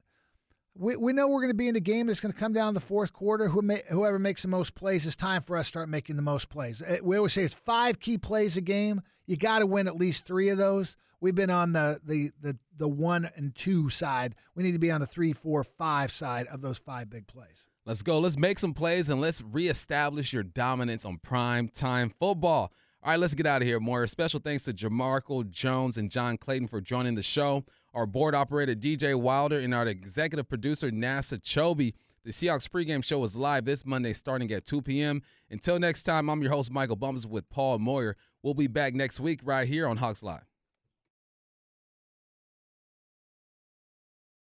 We, we know we're going to be in a game that's going to come down the fourth quarter. Who may, whoever makes the most plays, it's time for us to start making the most plays. Uh, we always say it's five key plays a game. You got to win at least three of those. We've been on the, the the the one and two side. We need to be on the three, four, five side of those five big plays. Let's go. Let's make some plays and let's reestablish your dominance on prime time football. All right, let's get out of here. More special thanks to Jamarco Jones and John Clayton for joining the show. Our board operator DJ Wilder and our executive producer Nasa Chobe. The Seahawks pregame show is live this Monday starting at 2 p.m. Until next time, I'm your host Michael Bumpus with Paul Moyer. We'll be back next week right here on Hawks Live.